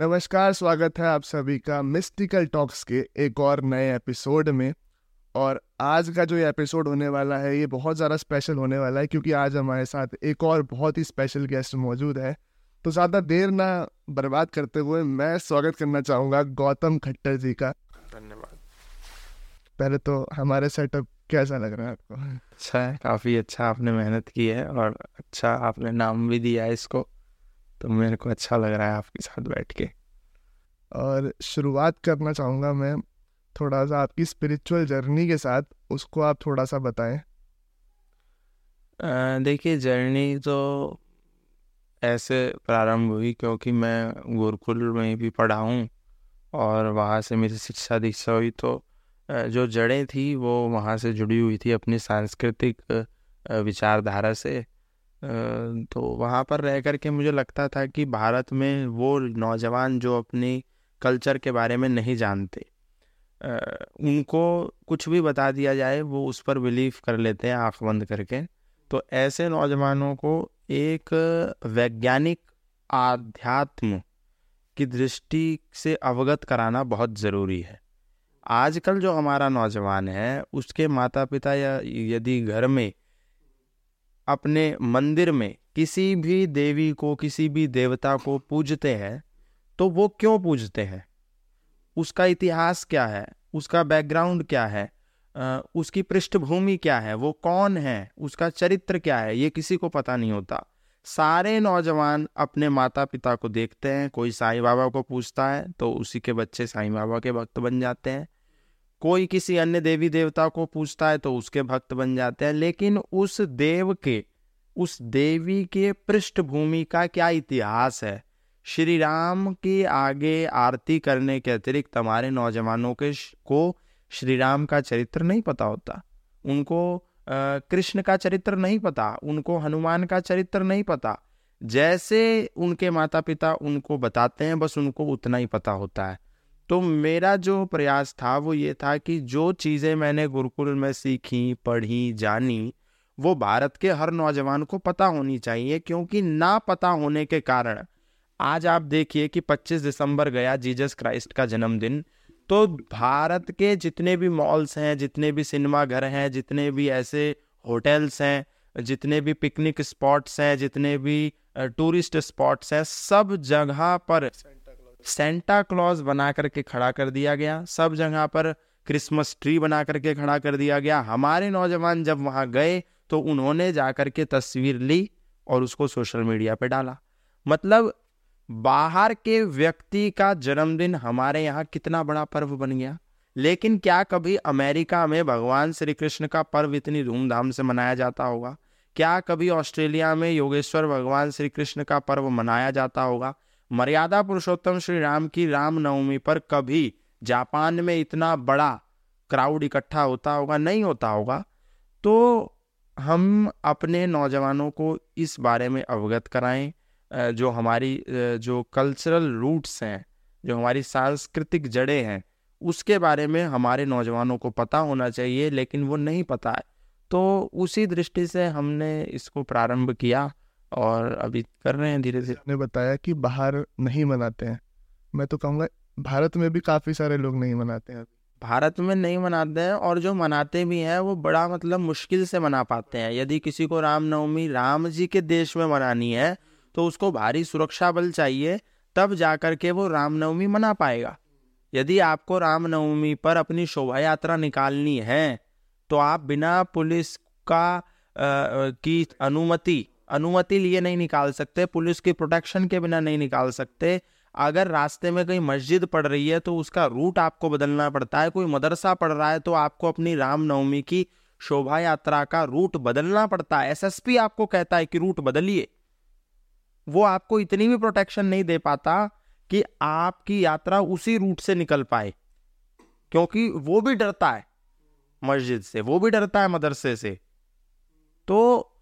नमस्कार स्वागत है आप सभी का मिस्टिकल टॉक्स के एक और नए एपिसोड में। और आज का जो एपिसोड होने वाला है ये बहुत ज़्यादा स्पेशल होने वाला है क्योंकि आज हमारे साथ एक और बहुत ही स्पेशल गेस्ट मौजूद है। तो ज़्यादा देर ना बर्बाद करते हुए मैं स्वागत करना चाहूँगा गौतम खट्टर जी का। धन्यवाद। पहले तो हमारे सेटअप कैसा लग रहा है आपको? अच्छा है काफ़ी अच्छा आपने मेहनत की है और अच्छा आपने नाम भी दिया है इसको। तो मेरे को अच्छा लग रहा है आपके साथ बैठ के। और शुरुआत करना चाहूँगा मैं थोड़ा सा आपकी स्पिरिचुअल जर्नी के साथ, उसको आप थोड़ा सा बताएँ। देखिए जर्नी तो ऐसे प्रारंभ हुई क्योंकि मैं गुरुकुल में भी पढ़ा हूँ और वहाँ से मेरी शिक्षा दीक्षा हुई तो जो जड़ें थी वो वहाँ से जुड़ी हुई थी अपनी सांस्कृतिक विचारधारा से। तो वहाँ पर रह कर के मुझे लगता था कि भारत में वो नौजवान जो अपनी कल्चर के बारे में नहीं जानते उनको कुछ भी बता दिया जाए वो उस पर बिलीव कर लेते हैं आँख बंद करके। तो ऐसे नौजवानों को एक वैज्ञानिक आध्यात्म की दृष्टि से अवगत कराना बहुत ज़रूरी है। आजकल जो हमारा नौजवान है, उसके माता पिता या यदि घर में अपने मंदिर में किसी भी देवी को, किसी भी देवता को पूजते हैं तो वो क्यों पूजते हैं? उसका इतिहास क्या है? उसका बैकग्राउंड क्या है? उसकी पृष्ठभूमि क्या है? वो कौन है? उसका चरित्र क्या है? ये किसी को पता नहीं होता। सारे नौजवान अपने माता पिता को देखते हैं। कोई साईं बाबा को पूछता है तो उसी के बच्चे साईं बाबा के भक्त बन जाते हैं। कोई किसी अन्य देवी देवता को पूछता है तो उसके भक्त बन जाते हैं, लेकिन उस देव के, उस देवी के पृष्ठभूमि का क्या इतिहास है? श्री राम के आगे आरती करने के अतिरिक्त हमारे नौजवानों के को श्री राम का चरित्र नहीं पता होता। उनको कृष्ण का चरित्र नहीं पता, उनको हनुमान का चरित्र नहीं पता। जैसे उनके माता पिता उनको बताते हैं, बस उनको उतना ही पता होता है। तो मेरा जो प्रयास था वो ये था कि जो चीज़ें मैंने गुरुकुल में सीखी, पढ़ी, जानी, वो भारत के हर नौजवान को पता होनी चाहिए, क्योंकि ना पता होने के कारण आज आप देखिए कि 25 दिसंबर गया जीसस क्राइस्ट का जन्मदिन। तो भारत के जितने भी मॉल्स हैं, जितने भी सिनेमा घर हैं, जितने भी ऐसे होटल्स हैं, जितने भी पिकनिक स्पॉट्स हैं, जितने भी टूरिस्ट स्पॉट्स हैं, सब जगह पर सेंटा क्लॉज बना करके खड़ा कर दिया गया। सब जगह पर क्रिसमस ट्री बना करके खड़ा कर दिया गया। हमारे नौजवान जब वहाँ गए तो उन्होंने जा करके तस्वीर ली और उसको सोशल मीडिया पे डाला। मतलब बाहर के व्यक्ति का जन्मदिन हमारे यहाँ कितना बड़ा पर्व बन गया। लेकिन क्या कभी अमेरिका में भगवान श्री कृष्ण का पर्व इतनी धूमधाम से मनाया जाता होगा? क्या कभी ऑस्ट्रेलिया में योगेश्वर भगवान श्री कृष्ण का पर्व मनाया जाता होगा? मर्यादा पुरुषोत्तम श्री राम की रामनवमी पर कभी जापान में इतना बड़ा क्राउड इकट्ठा होता होगा, नहीं होता होगा तो हम अपने नौजवानों को इस बारे में अवगत कराएँ जो हमारी जो कल्चरल रूट्स हैं, जो हमारी सांस्कृतिक जड़ें हैं, उसके बारे में हमारे नौजवानों को पता होना चाहिए, लेकिन वो नहीं पता है। तो उसी दृष्टि से हमने इसको प्रारंभ किया। और अभी कर रहे हैं धीरे धीरे आपने बताया कि बाहर नहीं मनाते हैं मैं तो कहूँगा भारत में भी काफ़ी सारे लोग नहीं मनाते हैं। भारत में नहीं मनाते हैं और जो मनाते भी हैं वो बड़ा मतलब मुश्किल से मना पाते हैं। यदि किसी को रामनवमी राम जी के देश में मनानी है तो उसको भारी सुरक्षा बल चाहिए तब जा कर के वो रामनवमी मना पाएगा। यदि आपको रामनवमी पर अपनी शोभा यात्रा निकालनी है तो आप बिना पुलिस का अ, की अनुमति अनुमति लिए नहीं निकाल सकते, पुलिस की प्रोटेक्शन के बिना नहीं निकाल सकते। अगर रास्ते में कहीं मस्जिद पड़ रही है तो उसका रूट आपको बदलना पड़ता है, कोई मदरसा पड़ रहा है तो आपको अपनी रामनवमी की शोभा यात्रा का रूट बदलना पड़ता है। एसएसपी आपको कहता है कि रूट बदलिए। वो आपको इतनी भी प्रोटेक्शन नहीं दे पाता कि आपकी यात्रा उसी रूट से निकल पाए, क्योंकि वो भी डरता है मस्जिद से, वो भी डरता है मदरसे से। तो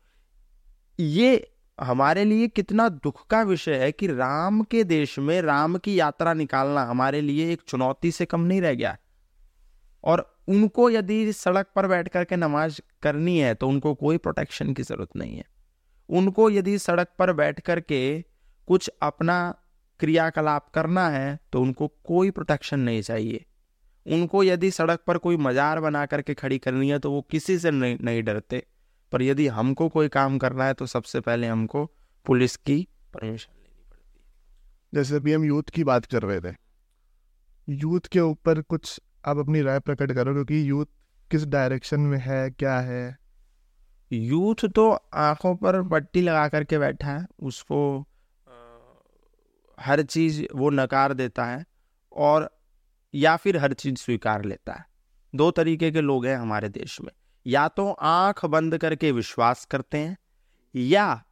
ये हमारे लिए कितना दुख का विषय है कि राम के देश में राम की यात्रा निकालना हमारे लिए एक चुनौती से कम नहीं रह गया। और उनको यदि सड़क पर बैठ करके नमाज़ करनी है तो उनको कोई प्रोटेक्शन की ज़रूरत नहीं है। उनको यदि सड़क पर बैठ करके कुछ अपना क्रियाकलाप करना है तो उनको कोई प्रोटेक्शन नहीं चाहिए। उनको यदि सड़क पर कोई मजार बना करके खड़ी करनी है तो वो किसी से नहीं नहीं डरते। पर यदि हमको कोई काम करना है तो सबसे पहले हमको पुलिस की परमिशन लेनी पड़ती है। जैसे अभी हम यूथ की बात कर रहे थे। यूथ के ऊपर कुछ आप अपनी राय प्रकट करो क्योंकि यूथ किस डायरेक्शन में है क्या है? यूथ तो आँखों पर पट्टी लगा करके बैठा है उसको हर चीज़ वो नकार देता है और या फिर हर चीज़ स्वीकार लेता है। दो तरीके के लोग हैं हमारे देश में। या तो आँख बंद करके विश्वास करते हैं, या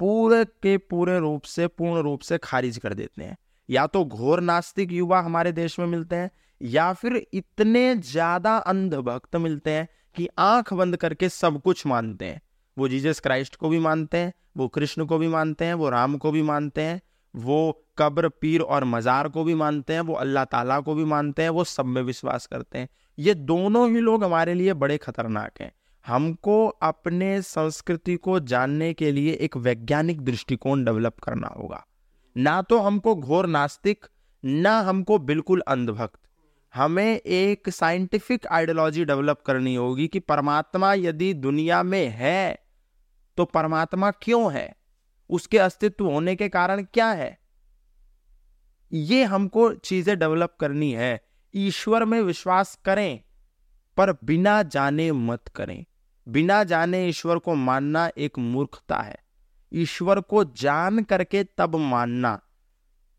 पूरे के पूरे रूप से, पूर्ण रूप से खारिज कर देते हैं। या तो घोर नास्तिक युवा हमारे देश में मिलते हैं, या फिर इतने ज़्यादा अंधभक्त मिलते हैं कि आँख बंद करके सब कुछ मानते हैं। वो जीसस क्राइस्ट को भी मानते हैं, वो कृष्ण को भी मानते हैं, वो राम को भी मानते हैं, वो कब्र, पीर और मज़ार को भी मानते हैं, वो अल्लाह ताला को भी मानते हैं, वो सब में विश्वास करते हैं। ये दोनों ही लोग हमारे लिए बड़े खतरनाक हैं। हमको अपने संस्कृति को जानने के लिए एक वैज्ञानिक दृष्टिकोण डेवलप करना होगा। ना तो हमको घोर नास्तिक, ना हमको बिल्कुल अंधभक्त। हमें एक साइंटिफिक आइडियोलॉजी डेवलप करनी होगी कि परमात्मा यदि दुनिया में है तो परमात्मा क्यों है? उसके अस्तित्व होने के कारण क्या है? ये हमको चीज़ें डेवलप करनी है। ईश्वर में विश्वास करें, पर बिना जाने मत करें। बिना जाने ईश्वर को मानना एक मूर्खता है। ईश्वर को जान करके तब मानना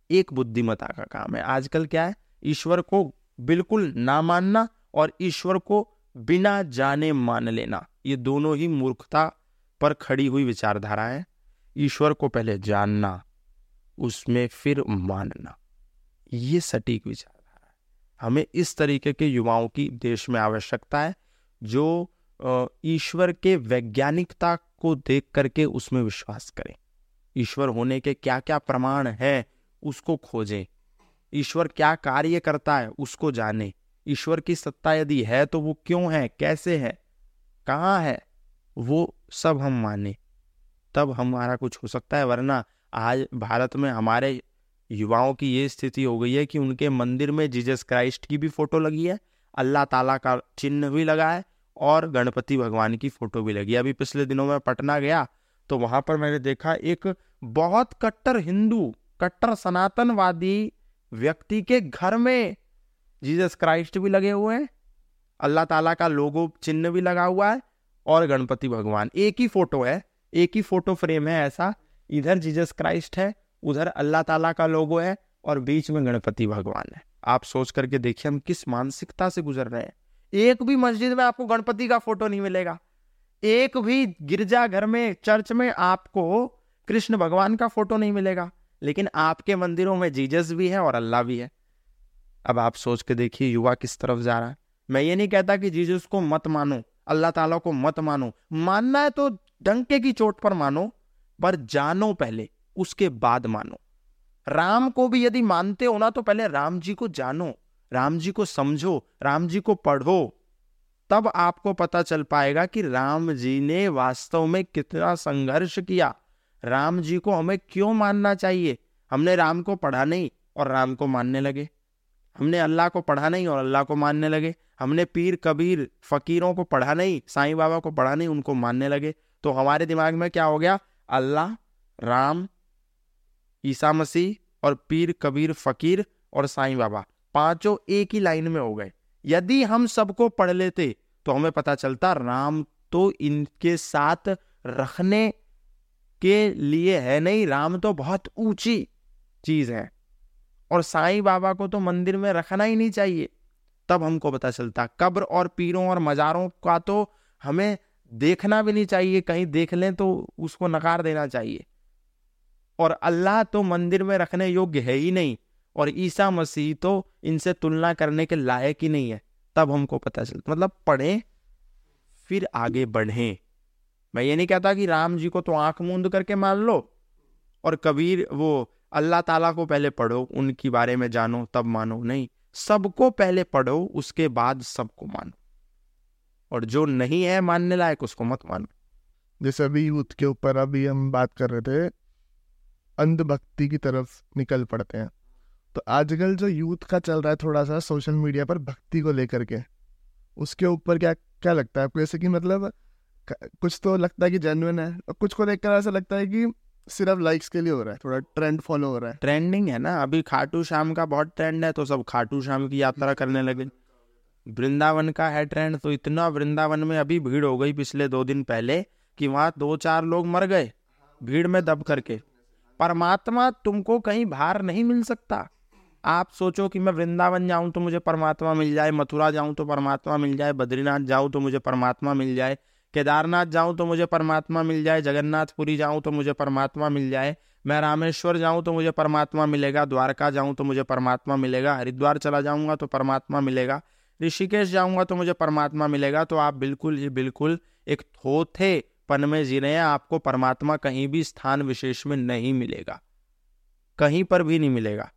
एक बुद्धिमता का काम है। आजकल क्या है? ईश्वर को बिल्कुल ना मानना और ईश्वर को बिना जाने मान लेना, ये दोनों ही मूर्खता पर खड़ी हुई विचारधारा है। ईश्वर को पहले जानना, उसमें फिर मानना, ये सटीक विचारधारा है हमें इस तरीके के युवाओं की देश में आवश्यकता है, जो ईश्वर के वैज्ञानिकता को देख करके उसमें विश्वास करें। ईश्वर होने के क्या क्या प्रमाण है, उसको खोजें। ईश्वर क्या कार्य करता है, उसको जाने। ईश्वर की सत्ता यदि है तो वो क्यों है, कैसे है, कहाँ है, वो सब हम माने। तब हमारा कुछ हो सकता है, वरना आज भारत में हमारे युवाओं की ये स्थिति हो गई है कि उनके मंदिर में जीसस क्राइस्ट की भी फ़ोटो लगी है, अल्लाह ताला का चिन्ह भी लगा है और गणपति भगवान की फ़ोटो भी लगी है। अभी पिछले दिनों में पटना गया तो वहाँ पर मैंने देखा एक बहुत कट्टर हिंदू, कट्टर सनातनवादी व्यक्ति के घर में जीसस क्राइस्ट भी लगे हुए हैं। अल्लाह ताला का लोगो चिन्ह भी लगा हुआ है और गणपति भगवान, एक ही फ़ोटो है, एक ही फ़ोटो फ्रेम है ऐसा, इधर जीसस क्राइस्ट है उधर अल्लाह ताला का लोगो है और बीच में गणपति भगवान है। आप सोच करके देखिए हम किस मानसिकता से गुजर रहे हैं। एक भी मस्जिद में आपको गणपति का फ़ोटो नहीं मिलेगा। एक भी गिरजा घर में, चर्च में आपको कृष्ण भगवान का फ़ोटो नहीं मिलेगा। लेकिन आपके मंदिरों में जीजस भी है और अल्लाह भी है। अब आप सोच के देखिए युवा किस तरफ़ जा रहा है। मैं ये नहीं कहता कि जीजस को मत मानो, अल्लाह ताला को मत मानो। मानना है तो डंके की चोट पर मानो, पर जानो पहले। उसके बाद मानो। राम को भी यदि मानते हो ना तो पहले राम जी को जानो, राम जी को समझो, राम जी को पढ़ो। तब आपको पता चल पाएगा कि राम जी ने वास्तव में कितना संघर्ष किया। राम जी को हमें क्यों मानना चाहिए? हमने राम को पढ़ा नहीं और राम को मानने लगे। हमने अल्लाह को पढ़ा नहीं और अल्लाह को मानने लगे। हमने पीर कबीर फकीरों को पढ़ा नहीं, साईं बाबा को पढ़ा नहीं, उनको मानने लगे। तो हमारे दिमाग में क्या हो गया? अल्लाह, राम ईसा मसीह और पीर कबीर फकीर और साईं बाबा। पाँचों एक ही लाइन में हो गए। यदि हम सबको पढ़ लेते तो हमें पता चलता, राम तो इनके साथ रखने के लिए है नहीं, राम तो बहुत ऊँची चीज़ है। और साईं बाबा को तो मंदिर में रखना ही नहीं चाहिए। तब हमको पता चलता, कब्र और पीरों और मज़ारों का तो हमें देखना भी नहीं चाहिए, कहीं देख लें तो उसको नकार देना चाहिए। और अल्लाह तो मंदिर में रखने योग्य है ही नहीं, और ईसा मसीह तो इनसे तुलना करने के लायक ही नहीं है, तब हमको पता चलता मतलब पढ़ें, फिर आगे बढ़ें। मैं ये नहीं कहता कि राम जी को तो आँख मूंद करके मान लो, और कबीर वो अल्लाह ताला को पहले पढ़ो, उनके बारे में जानो, तब मानो, नहीं, सबको पहले पढ़ो, उसके बाद सबको मानो। और जो नहीं है मानने लायक, उसको मत मानो। जैसे अभी यूथ के ऊपर अभी हम बात कर रहे थे अंधभक्ति की तरफ़ निकल पड़ते हैं। तो आजकल जो यूथ का चल रहा है थोड़ा सा सोशल मीडिया पर भक्ति को लेकर के उसके ऊपर क्या क्या लगता है आपको? जैसे कि मतलब कुछ तो लगता है कि जेनुअन है और कुछ को देखकर ऐसा लगता है कि सिर्फ़ लाइक्स के लिए हो रहा है थोड़ा ट्रेंड फॉलो हो रहा है। ट्रेंडिंग है ना अभी खाटू शाम का बहुत ट्रेंड है तो सब खाटू शाम की यात्रा करने लगे। वृंदावन का है ट्रेंड तो इतना वृंदावन में अभी भीड़ हो गई पिछले दो दिन पहले कि वहाँ दो चार लोग मर गए भीड़ में दब करके। परमात्मा तुमको कहीं बाहर नहीं मिल सकता। आप सोचो कि मैं वृंदावन जाऊँ तो मुझे परमात्मा मिल जाए, मथुरा जाऊँ तो परमात्मा मिल जाए, बद्रीनाथ जाऊँ तो मुझे परमात्मा मिल जाए, केदारनाथ जाऊँ तो मुझे परमात्मा मिल जाए, जगन्नाथपुरी जाऊँ तो मुझे परमात्मा मिल जाए, मैं रामेश्वर जाऊँ तो मुझे परमात्मा मिलेगा, द्वारका जाऊँ तो मुझे परमात्मा मिलेगा, हरिद्वार चला जाऊँगा तो परमात्मा मिलेगा, ऋषिकेश जाऊँगा तो मुझे परमात्मा मिलेगा तो आप बिल्कुल ही बिल्कुल एक थोथे पन में जी रहे हैं आपको परमात्मा कहीं भी स्थान विशेष में नहीं मिलेगा। कहीं पर भी नहीं मिलेगा।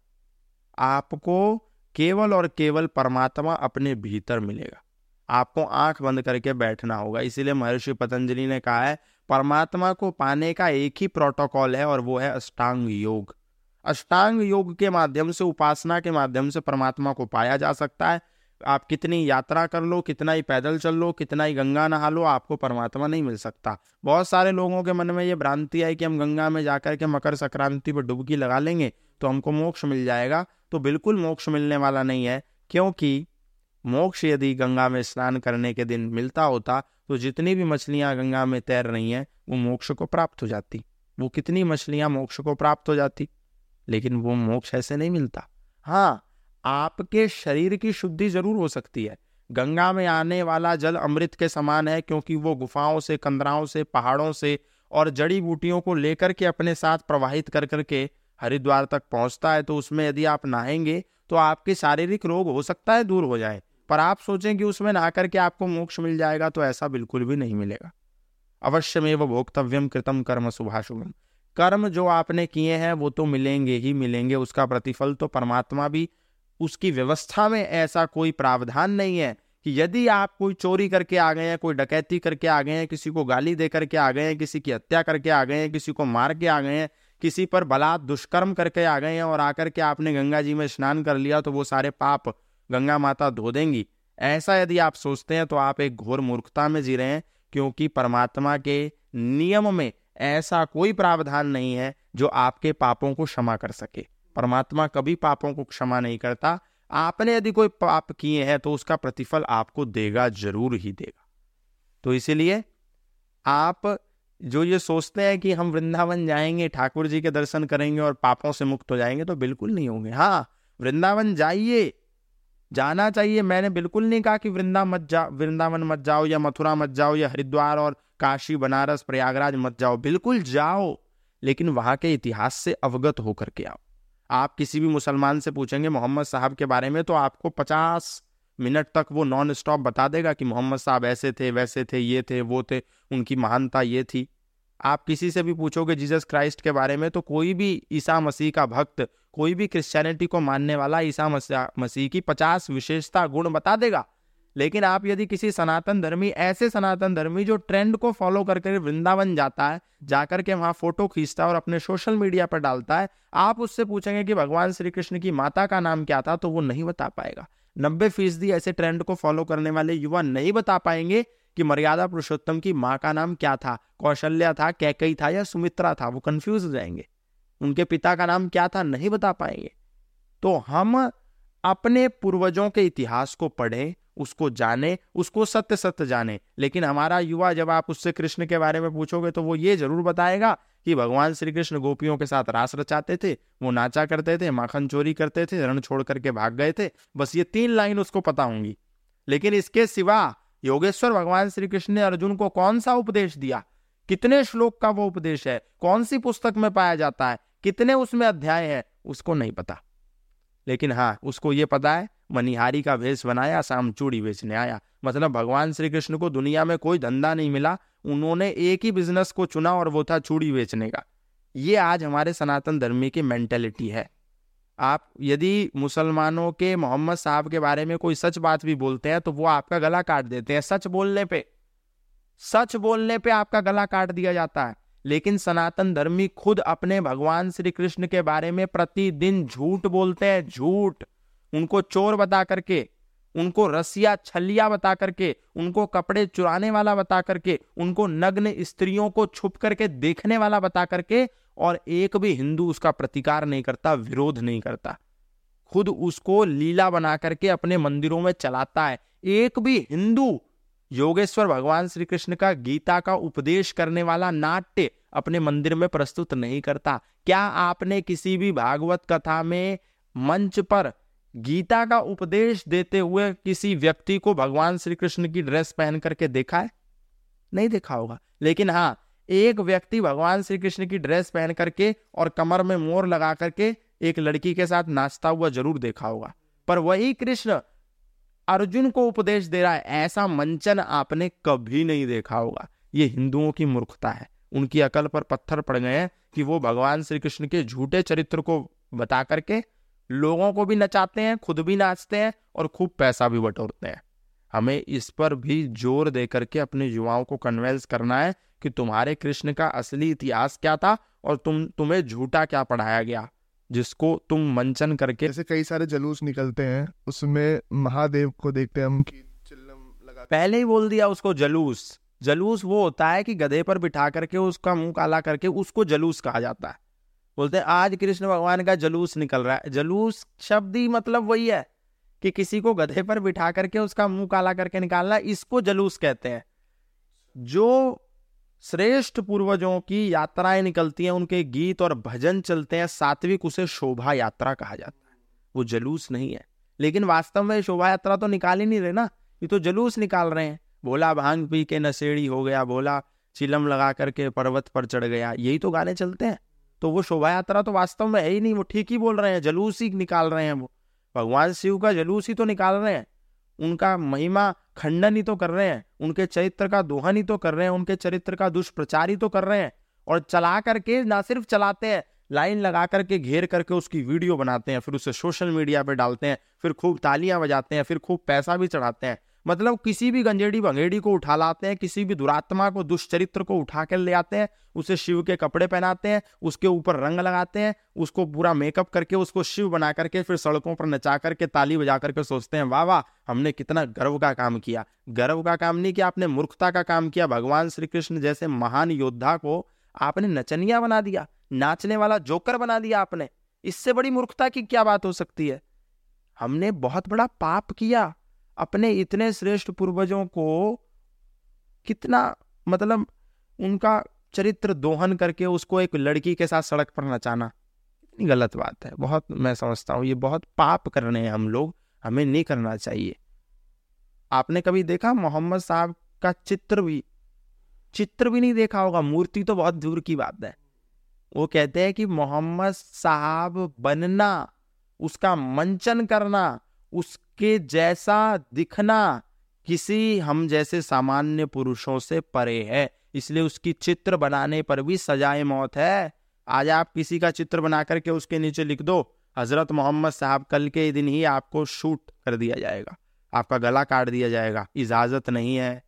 आपको केवल और केवल परमात्मा अपने भीतर मिलेगा। आपको आँख बंद करके बैठना होगा। इसीलिए महर्षि पतंजलि ने कहा है, परमात्मा को पाने का एक ही प्रोटोकॉल है और वो है अष्टांग योग। अष्टांग योग के माध्यम से, उपासना के माध्यम से परमात्मा को पाया जा सकता है। आप कितनी यात्रा कर लो, कितना ही पैदल चल लो, कितना ही गंगा नहा लो, आपको परमात्मा नहीं मिल सकता। बहुत सारे लोगों के मन में ये भ्रांति है कि हम गंगा में जाकर के मकर संक्रांति पर डुबकी लगा लेंगे तो हमको मोक्ष मिल जाएगा। तो बिल्कुल मोक्ष मिलने वाला नहीं है, क्योंकि मोक्ष यदि गंगा में स्नान करने के दिन मिलता होता तो जितनी भी मछलियाँ गंगा में तैर रही हैं, वो मोक्ष को प्राप्त हो जाती। वो कितनी मछलियाँ मोक्ष को प्राप्त हो जाती, लेकिन वो मोक्ष ऐसे नहीं मिलता। हाँ आपके शरीर की शुद्धि ज़रूर हो सकती है। गंगा में आने वाला जल अमृत के समान है, क्योंकि वो गुफाओं से, कंदराओं से, पहाड़ों से और जड़ी बूटियों को लेकर के अपने साथ प्रवाहित कर करके हरिद्वार तक पहुँचता है। तो उसमें यदि आप नहाएँगे तो आपके शारीरिक रोग हो सकता है, दूर हो जाए। पर आप सोचें कि उसमें नहा करके आपको मोक्ष मिल जाएगा तो ऐसा बिल्कुल भी नहीं मिलेगा। अवश्य में वो भोक्तव्यम कृतम कर्म शुभाशुभम। कर्म जो आपने किए हैं, वो तो मिलेंगे ही मिलेंगे, उसका प्रतिफल तो परमात्मा भी उसकी व्यवस्था में ऐसा कोई प्रावधान नहीं है कि यदि आप कोई चोरी करके आ गए हैं, कोई डकैती करके आ गए हैं, किसी को गाली दे करके आ गए हैं, किसी की हत्या करके आ गए हैं, किसी को मार के आ गए हैं, किसी पर बलात् दुष्कर्म करके आ गए हैं और आकर के आपने गंगा जी में स्नान कर लिया तो वो सारे पाप गंगा माता धो देंगी। ऐसा यदि आप सोचते हैं तो आप एक घोर मूर्खता में जी रहे हैं, क्योंकि परमात्मा के नियम में ऐसा कोई प्रावधान नहीं है जो आपके पापों को क्षमा कर सके। परमात्मा कभी पापों को क्षमा नहीं करता। आपने यदि कोई पाप किए हैं तो उसका प्रतिफल आपको देगा, ज़रूर ही देगा। तो इसीलिए आप जो ये सोचते हैं कि हम वृंदावन जाएँगे, ठाकुर जी के दर्शन करेंगे और पापों से मुक्त हो जाएँगे तो बिल्कुल नहीं होंगे। हाँ वृंदावन जाइए, जाना चाहिए। मैंने बिल्कुल नहीं कहा कि वृंदा मत जाओ वृंदावन मत जाओ या मथुरा मत जाओ या हरिद्वार और काशी, बनारस, प्रयागराज मत जाओ। बिल्कुल जाओ, लेकिन वहाँ के इतिहास से अवगत होकर के आओ। आप किसी भी मुसलमान से पूछेंगे मोहम्मद साहब के बारे में तो आपको पचास मिनट तक वो नॉन स्टॉप बता देगा कि मोहम्मद साहब ऐसे थे, वैसे थे, ये थे, वो थे, उनकी महानता ये थी। आप किसी से भी पूछोगे जीसस क्राइस्ट के बारे में तो कोई भी ईसा मसीह का भक्त, कोई भी क्रिश्चियनिटी को मानने वाला ईसा मसीह की पचास विशेषता गुण बता देगा। लेकिन आप यदि किसी सनातन धर्मी ऐसे सनातन धर्मी जो ट्रेंड को फॉलो करके वृंदावन जाता है, जाकर के वहाँ फ़ोटो खींचता है और अपने सोशल मीडिया पर डालता है, आप उससे पूछेंगे कि भगवान श्री कृष्ण की माता का नाम क्या था तो वो नहीं बता पाएगा। नब्बे फ़ीसदी ऐसे ट्रेंड को फॉलो करने वाले युवा नहीं बता पाएँगे कि मर्यादा पुरुषोत्तम की माँ का नाम क्या था, कौशल्या था कैकई था या सुमित्रा था, वो कंफ्यूज हो जाएँगे। उनके पिता का नाम क्या था, नहीं बता पाएँगे। तो हम अपने पूर्वजों के इतिहास को पढ़ें उसको जाने, उसको सत्य सत्य जाने। लेकिन हमारा युवा जब आप उससे कृष्ण के बारे में पूछोगे तो वो ये ज़रूर बताएगा कि भगवान श्री कृष्ण गोपियों के साथ रास रचाते थे, वो नाचा करते थे, माखन चोरी करते थे, रण छोड़ करके भाग गए थे। बस ये तीन लाइन उसको पता होंगी। लेकिन इसके सिवा योगेश्वर भगवान श्री कृष्ण ने अर्जुन को कौन सा उपदेश दिया? कितने श्लोक का वो उपदेश है? कौन सी पुस्तक में पाया जाता है? कितने उसमें अध्याय है? उसको नहीं पता। लेकिन हाँ उसको ये पता है मनिहारी का वेश बनाया, शाम चूड़ी बेचने आया। मतलब भगवान श्री कृष्ण को दुनिया में कोई धंधा नहीं मिला, उन्होंने एक ही बिज़नेस को चुना और वो था चूड़ी बेचने का। ये आज हमारे सनातन धर्मी की मेंटेलिटी है। आप यदि मुसलमानों के मोहम्मद साहब के बारे में कोई सच बात भी बोलते हैं तो वो आपका गला काट देते हैं, सच बोलने पे। सच बोलने पे आपका गला काट दिया जाता है। लेकिन सनातन धर्मी खुद अपने भगवान श्री कृष्ण के बारे में प्रतिदिन झूठ बोलते हैं, झूठ। उनको चोर बता करके, उनको रसिया छलिया बता करके, उनको कपड़े चुराने वाला बता करके, उनको नग्न स्त्रियों को छुप करके देखने वाला बता करके, और एक भी हिंदू उसका प्रतिकार नहीं करता, विरोध नहीं करता। खुद उसको लीला बना करके अपने मंदिरों में चलाता है। एक भी हिंदू योगेश्वर भगवान श्री कृष्ण का गीता का उपदेश करने वाला नाट्य अपने मंदिर में प्रस्तुत नहीं करता। क्या आपने किसी भी भागवत कथा में मंच पर गीता का उपदेश देते हुए किसी व्यक्ति को भगवान श्री कृष्ण की ड्रेस पहन करके देखा है? नहीं देखा होगा। लेकिन हाँ एक व्यक्ति भगवान श्री कृष्ण की ड्रेस पहन करके और कमर में मोर लगा करके एक लड़की के साथ नाचता हुआ ज़रूर देखा होगा। पर वही कृष्ण अर्जुन को उपदेश दे रहा है, ऐसा मंचन आपने कभी नहीं देखा होगा। ये हिंदुओं की मूर्खता है। उनकी अकल पर पत्थर पड़ गए हैं कि वो भगवान श्री कृष्ण के झूठे चरित्र को बता करके लोगों को भी नचाते हैं खुद भी नाचते हैं और खूब पैसा भी बटोरते हैं। हमें इस पर भी ज़ोर दे करके अपने युवाओं को कन्वेंस करना है कि तुम्हारे कृष्ण का असली इतिहास क्या था और तुम तुम्हें झूठा क्या पढ़ाया गया जिसको तुम मंचन करके जैसे कई सारे जलूस निकलते हैं उसमें महादेव को देखते हैं हम कि चिल्लम लगा पहले ही बोल दिया उसको जलूस। जलूस वो होता है कि गधे पर बिठा करके उसका मुँह काला करके उसको जलूस कहा जाता है। बोलते हैं, आज कृष्ण भगवान का जलूस निकल रहा है। जलूस शब्द ही मतलब वही है कि किसी को गधे पर बिठा करके उसका मुँह काला करके निकालना, इसको जलूस कहते हैं। जो श्रेष्ठ पूर्वजों की यात्राएँ निकलती हैं, उनके गीत और भजन चलते हैं, सात्विक उसे शोभा यात्रा कहा जाता है। वो जलूस नहीं है। लेकिन वास्तव में शोभा यात्रा तो निकाल ही नहीं रहे ना, ये तो जलूस निकाल रहे हैं। बोला, भाँग पी के नशेड़ी हो गया, बोला, चिलम लगा करके पर्वत पर चढ़ गया। यही तो गाने चलते हैं। तो वो शोभा यात्रा तो वास्तव में है ही नहीं, वो ठीक ही बोल रहे हैं, जलूस ही निकाल रहे हैं वो। भगवान शिव का जलूस ही तो निकाल रहे हैं, उनका महिमा खंडन ही तो कर रहे हैं, उनके चरित्र का दोहन ही तो कर रहे हैं, उनके चरित्र का दुष्प्रचार ही तो कर रहे हैं, और चला करके ना सिर्फ़ चलाते हैं, लाइन लगा करके घेर करके उसकी वीडियो बनाते हैं, फिर उसे सोशल मीडिया पर डालते हैं, फिर खूब तालियाँ बजाते हैं, फिर खूब पैसा भी चढ़ाते हैं मतलब किसी भी गंजेड़ी भंगेड़ी को उठा लाते हैं, किसी भी दुरात्मा को, दुष्चरित्र को उठा कर ले आते हैं, उसे शिव के कपड़े पहनाते हैं, उसके ऊपर रंग लगाते हैं, उसको पूरा मेकअप करके, उसको शिव बना करके, फिर सड़कों पर नचा करके, ताली बजा करके सोचते हैं, वाह वाह, हमने कितना गर्व का काम किया। गर्व का काम नहीं किया आपने मूर्खता का काम किया, भगवान श्री कृष्ण जैसे महान योद्धा को आपने नचनिया बना दिया, नाचने वाला जोकर बना दिया आपने। इससे बड़ी मूर्खता की क्या बात हो सकती है? हमने बहुत बड़ा पाप किया। अपने इतने श्रेष्ठ पूर्वजों को कितना मतलब उनका चरित्र दोहन करके उसको एक लड़की के साथ सड़क पर नचाना, कितनी गलत बात है। बहुत, मैं समझता हूँ, ये बहुत पाप कर रहे हैं हम लोग, हमें नहीं करना चाहिए। आपने कभी देखा मोहम्मद साहब का चित्र भी? चित्र भी नहीं देखा होगा, मूर्ति तो बहुत दूर की बात है। वो कहते हैं कि मोहम्मद साहब बनना, उसका मंचन करना उसके जैसा दिखना किसी हम जैसे सामान्य पुरुषों से परे है, इसलिए उसकी चित्र बनाने पर भी सजाए मौत है। आज आप किसी का चित्र बना करके उसके नीचे लिख दो, हज़रत मोहम्मद साहब कल के दिन ही आपको शूट कर दिया जाएगा, आपका गला काट दिया जाएगा, इजाज़त नहीं है।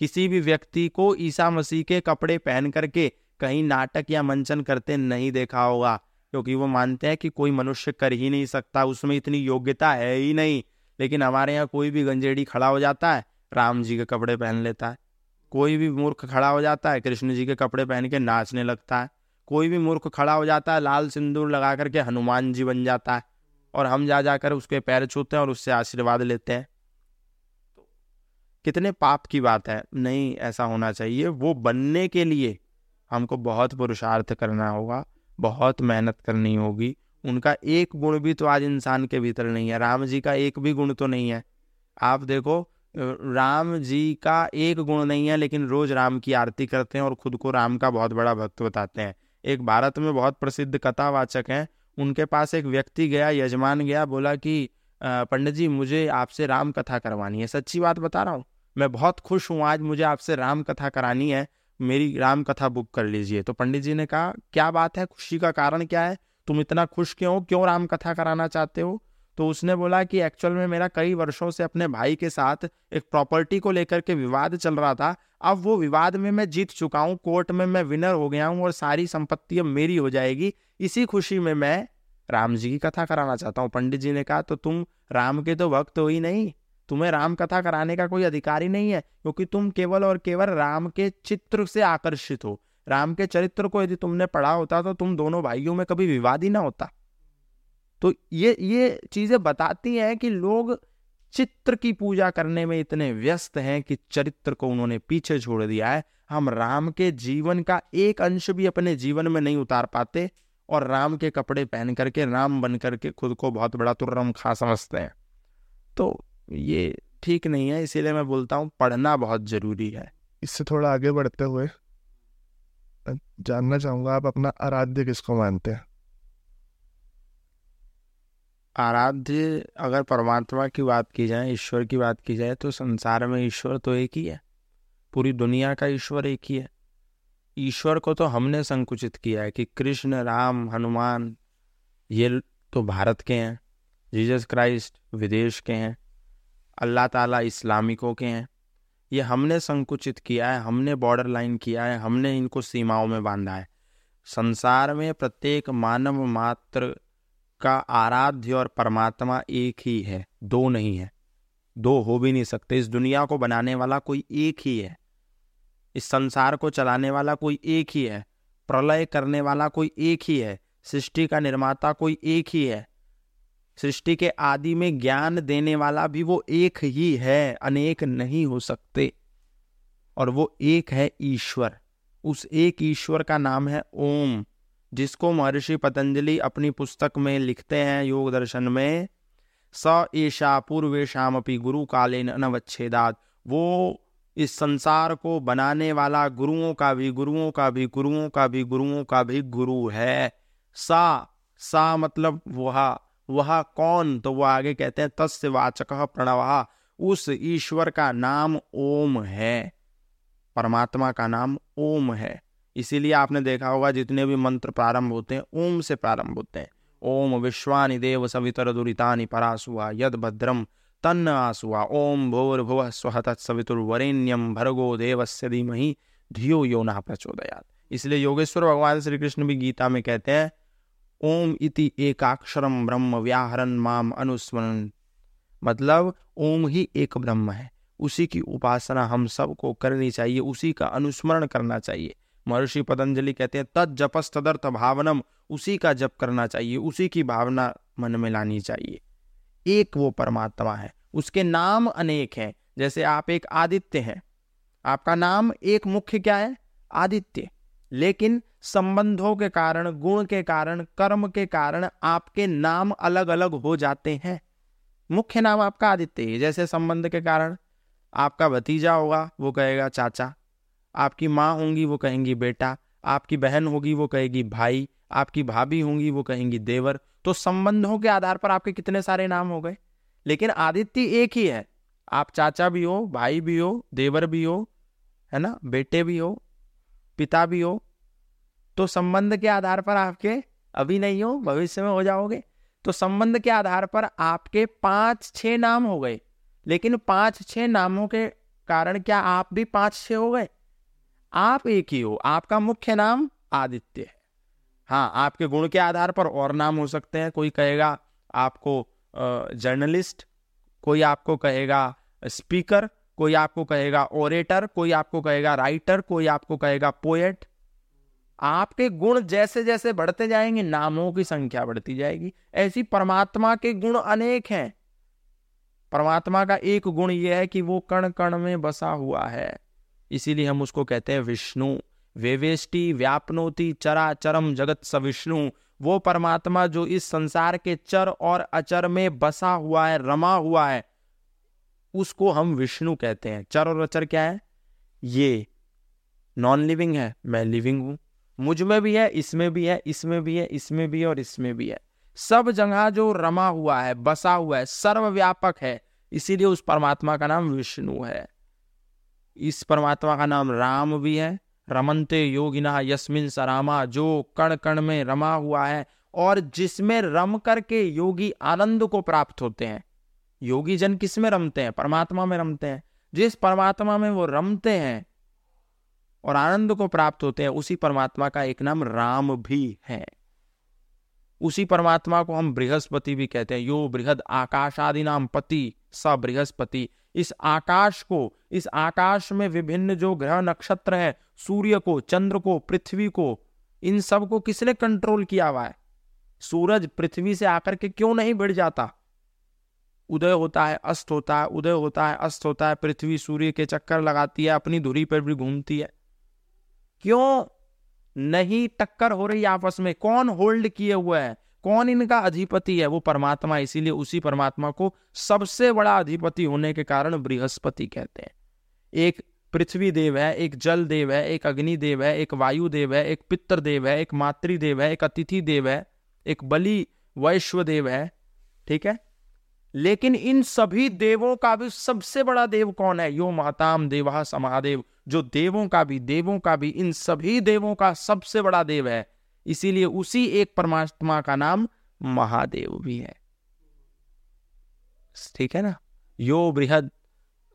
किसी भी व्यक्ति को ईसा मसीह के कपड़े पहन करके कहीं नाटक या मंचन करते नहीं देखा होगा, क्योंकि वो मानते हैं कि कोई मनुष्य कर ही नहीं सकता, उसमें इतनी योग्यता है ही नहीं। लेकिन हमारे यहाँ कोई भी गंजेड़ी खड़ा हो जाता है, राम जी के कपड़े पहन लेता है। कोई भी मूर्ख खड़ा हो जाता है, कृष्ण जी के कपड़े पहन के नाचने लगता है। कोई भी मूर्ख खड़ा हो जाता है, लाल सिंदूर लगा करके हनुमान जी बन जाता है और हम जा जाकर उसके पैर छूते हैं और उससे आशीर्वाद लेते हैं। कितने पाप की बात है, नहीं ऐसा होना चाहिए। वो बनने के लिए हमको बहुत पुरुषार्थ करना होगा, बहुत मेहनत करनी होगी। उनका एक गुण भी तो आज इंसान के भीतर नहीं है, राम जी का एक भी गुण तो नहीं है। आप देखो राम जी का एक गुण नहीं है, लेकिन रोज राम की आरती करते हैं और खुद को राम का बहुत बड़ा भक्त बताते हैं। एक भारत में बहुत प्रसिद्ध कथावाचक हैं। उनके पास एक व्यक्ति गया, यजमान गया, बोला कि पंडित जी, मुझे आपसे राम कथा करवानी है। सच्ची बात बता रहा हूँ, मैं बहुत खुश हूँ, आज मुझे आपसे राम कथा करानी है, मेरी राम कथा बुक कर लीजिए। तो पंडित जी ने कहा, क्या बात है? खुशी का कारण क्या है? तुम इतना खुश क्यों क्यों राम कथा कराना चाहते हो? तो उसने बोला कि एक्चुअल में मेरा कई वर्षों से अपने भाई के साथ एक प्रॉपर्टी को लेकर के विवाद चल रहा था। अब वो विवाद में मैं जीत चुका हूँ कोर्ट में मैं विनर हो गया हूँ और सारी संपत्ति अब मेरी हो जाएगी। इसी खुशी में मैं राम जी की कथा कराना चाहता हूँ। पंडित जी ने कहा तो तुम राम के तो भक्त हो ही नहीं। तुम्हें राम कथा कराने का कोई अधिकार ही नहीं है, क्योंकि तुम केवल और केवल राम के चित्र से आकर्षित हो। राम के चरित्र को यदि तुमने पढ़ा होता तो तुम दोनों भाइयों में कभी विवाद ही ना होता। तो ये ये चीज़ें बताती हैं कि लोग चित्र की पूजा करने में इतने व्यस्त हैं कि चरित्र को उन्होंने पीछे छोड़ दिया है। हम राम के जीवन का एक अंश भी अपने जीवन में नहीं उतार पाते और राम के कपड़े पहन करके, राम बन करके खुद को बहुत बड़ा तुर्रम खा समझते हैं। तो ये ठीक नहीं है, इसीलिए मैं बोलता हूँ, पढ़ना बहुत ज़रूरी है। इससे थोड़ा आगे बढ़ते हुए जानना चाहूँगा, आप अपना आराध्य किसको मानते हैं? आराध्य अगर परमात्मा की बात की जाए, ईश्वर की बात की जाए तो संसार में ईश्वर तो एक ही है। पूरी दुनिया का ईश्वर एक ही है। ईश्वर को तो हमने संकुचित किया है कि कृष्ण, राम, हनुमान, ये तो भारत के हैं, जीसस क्राइस्ट, विदेश के हैं, अल्लाह ताला इस्लामिकों के हैं। ये हमने संकुचित किया है, हमने बॉर्डर लाइन किया है, हमने इनको सीमाओं में बांधा है। संसार में प्रत्येक मानव मात्र का आराध्य और परमात्मा एक ही है, दो नहीं है। दो हो भी नहीं सकते, इस दुनिया को बनाने वाला कोई एक ही है। इस संसार को चलाने वाला कोई एक ही है, प्रलय करने वाला कोई एक ही है, सृष्टि का निर्माता कोई एक ही है। सृष्टि के आदि में ज्ञान देने वाला भी वो एक ही है, अनेक नहीं हो सकते। और वो एक है ईश्वर। उस एक ईश्वर का नाम है ओम, जिसको महर्षि पतंजलि अपनी पुस्तक में लिखते हैं योग दर्शन में, स पूर्वेशम अपनी गुरु कालीन अनवच्छेदात। वो इस संसार को बनाने वाला गुरुओं का भी गुरुओं का भी गुरुओं का भी गुरुओं का भी गुरु है। सा सा मतलब वह वह कौन? तो वह आगे कहते हैं, तस्य वाचक प्रणव। उस ईश्वर का नाम ओम है। परमात्मा का नाम ओम है। इसीलिए आपने देखा होगा, जितने भी मंत्र प्रारंभ होते हैं, ओम से प्रारंभ होते हैं। ओम विश्वानि देव सवितर दुरीतानि परासुआ यद भद्रम तन्न आसुआ ओम भूर्भुव स्व तत्सवितुर्वरेण्यम भर्गो देवस्य धीमहि धियो यो न प्रचोदयात। इसलिए योगेश्वर भगवान श्री कृष्ण भी गीता में कहते हैं ओम इति एकाक्षरम ब्रह्म व्याहरण माम अनुस्मरण मतलब ओम ही एक ब्रह्म है। उसी की उपासना हम सबको करनी चाहिए, उसी का अनुस्मरण करना चाहिए। महर्षि पतंजलि कहते हैं, तद जपस तदर्थ भावनम, उसी का जप करना चाहिए, उसी की भावना मन में लानी चाहिए। एक वो परमात्मा है। उसके नाम अनेक हैं। जैसे आप एक आदित्य हैं। आपका नाम, एक मुख्य क्या है? आदित्य। लेकिन संबंधों के कारण, गुण के कारण, कर्म के कारण आपके नाम अलग अलग हो जाते हैं। मुख्य नाम आपका आदित्य है, जैसे संबंध के कारण आपका भतीजा होगा, वो कहेगा चाचा। आपकी माँ होंगी, वो कहेंगी बेटा। आपकी बहन होगी, वो कहेगी भाई। आपकी भाभी होंगी, वो कहेंगी देवर। तो संबंधों के आधार पर आपके कितने सारे नाम हो गए। लेकिन आदित्य एक ही है। आप चाचा भी हो, भाई भी हो, देवर भी हो, है ना? बेटे भी हो पिता भी हो तो संबंध के आधार पर आपके अभी नहीं हो, भविष्य में हो जाओगे। तो संबंध के आधार पर आपके पाँच छह नाम हो गए। लेकिन पाँच छह नामों के कारण क्या आप भी पाँच छह हो गए? आप एक ही हो, आपका मुख्य नाम आदित्य है। हाँ आपके गुण के आधार पर और नाम हो सकते हैं। कोई कहेगा आपको जर्नलिस्ट, कोई आपको कहेगा स्पीकर कोई आपको कहेगा ओरेटर कोई आपको कहेगा राइटर कोई आपको कहेगा पोएट आपके गुण जैसे जैसे बढ़ते जाएँगे, नामों की संख्या बढ़ती जाएगी। ऐसी परमात्मा के गुण अनेक हैं। परमात्मा का एक गुण यह है कि वो कण कण में बसा हुआ है। इसीलिए हम उसको कहते हैं विष्णु। वेवेष्टि, व्यापनोति चरा चरम जगत स विष्णु। वो परमात्मा जो इस संसार के चर और अचर में बसा हुआ है, रमा हुआ है। उसको हम विष्णु कहते हैं। चर और अचर क्या है? ये नॉन लिविंग है, मैं लिविंग हूँ। मुझमें भी है, इसमें भी है, इसमें भी है, इसमें भी है और इसमें भी है। सब जगह जो रमा हुआ है, बसा हुआ है, सर्वव्यापक है, इसीलिए उस परमात्मा का नाम विष्णु है। इस परमात्मा का नाम राम भी है। रमनते योगिना यस्मिन सरामा जो कण कण में रमा हुआ है और जिसमें रम करके योगी आनंद को प्राप्त होते हैं। योगी जन किसमें रमते हैं? परमात्मा में रमते हैं। जिस परमात्मा में वो रमते हैं और आनंद को प्राप्त होते हैं, उसी परमात्मा का एक नाम राम भी है। उसी परमात्मा को हम बृहस्पति भी कहते हैं। यो बृहद आकाश आदि नाम पति, स बृहस्पति। इस आकाश को, इस आकाश में विभिन्न जो ग्रह नक्षत्र है, सूर्य को, चंद्र को, पृथ्वी को, इन सबको किसने कंट्रोल किया हुआ है? सूरज पृथ्वी से आकर के क्यों नहीं बढ़ जाता? उदय होता है, अस्त होता है, उदय होता है, अस्त होता है, पृथ्वी सूर्य के चक्कर लगाती है, अपनी धुरी पर भी घूमती है। क्यों? नहीं टक्कर हो रही आपस में। कौन होल्ड किए हुए है? कौन इनका अधिपति है? वो परमात्मा, इसीलिए उसी परमात्मा को सबसे बड़ा अधिपति होने के कारण बृहस्पति कहते हैं। एक पृथ्वी देव है, एक जल देव है, एक अग्नि देव है, एक वायु देव है, एक पितर देव है, एक मातृदेव है, एक अतिथि देव है, एक बलि वैश्व देव है, ठीक है? लेकिन इन सभी देवों का भी सबसे बड़ा देव कौन है? यो माताम देवा समादेव। जो देवों का भी, देवों का भी, इन सभी देवों का सबसे बड़ा देव है। इसीलिए उसी एक परमात्मा का नाम महादेव भी है। ठीक है ना? यो बृहद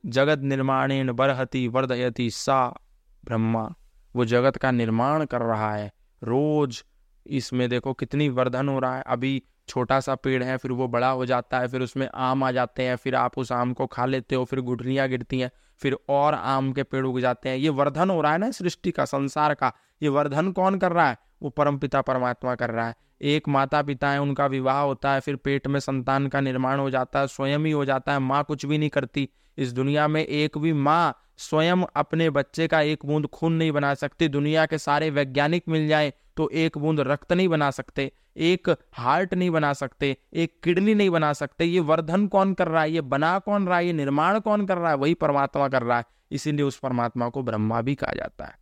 जगत निर्माणेन बरहति वर्धयति सा ब्रह्मा। वो जगत का निर्माण कर रहा है। रोज इसमें देखो कितनी वर्धन हो रहा है। अभी छोटा सा पेड़ है, फिर वो बड़ा हो जाता है, फिर उसमें आम आ जाते हैं, फिर आप उस आम को खा लेते हो, फिर गुठलियाँ गिरती हैं, फिर और आम के पेड़ उग जाते हैं। ये वर्धन हो रहा है ना सृष्टि का, संसार का। ये वर्धन कौन कर रहा है? वो परम पिता परमात्मा कर रहा है। एक माता पिता है उनका विवाह होता है, फिर पेट में संतान का निर्माण हो जाता है, स्वयं ही हो जाता है, माँ कुछ भी नहीं करती। इस दुनिया में एक भी माँ स्वयं अपने बच्चे का एक बूंद खून नहीं बना सकती। दुनिया के सारे वैज्ञानिक मिल जाए तो एक बूंद रक्त नहीं बना सकते, एक हार्ट नहीं बना सकते, एक किडनी नहीं बना सकते। ये वर्धन कौन कर रहा है? ये बना कौन रहा है? ये निर्माण कौन कर रहा है? वही परमात्मा कर रहा है। इसीलिए उस परमात्मा को ब्रह्मा भी कहा जाता है।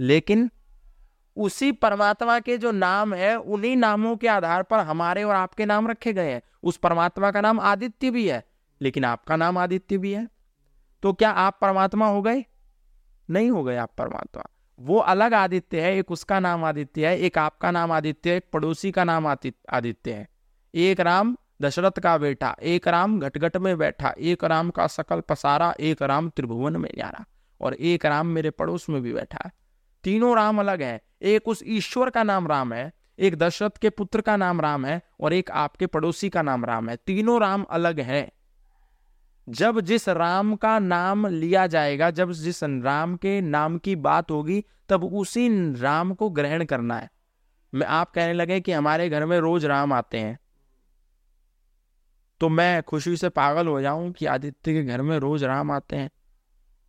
लेकिन उसी परमात्मा के जो नाम है, उन्हीं नामों के आधार पर हमारे और आपके नाम रखे गए हैं। उस परमात्मा का नाम आदित्य भी है, लेकिन आपका नाम आदित्य भी है। तो क्या आप परमात्मा हो गए? नहीं हो गए आप परमात्मा। वो अलग आदित्य है, एक उसका नाम आदित्य है, एक आपका नाम आदित्य है, एक पड़ोसी का नाम आदित्य है। एक राम दशरथ का बेटा, एक राम घटघट में बैठा, एक राम का सकल पसारा, एक राम त्रिभुवन में न्यारा और एक राम मेरे पड़ोस में भी बैठा। है तीनों राम अलग हैं। एक उस ईश्वर का नाम राम है, एक दशरथ के पुत्र का नाम राम है और एक आपके पड़ोसी का नाम राम है। तीनों राम अलग हैं। जब जिस राम का नाम लिया जाएगा, जब जिस राम के नाम की बात होगी, तब उसी राम को ग्रहण करना है। मैं आप कहने लगे कि हमारे घर में रोज राम आते हैं। तो मैं खुशी से पागल हो जाऊँ कि आदित्य के घर में रोज राम आते हैं।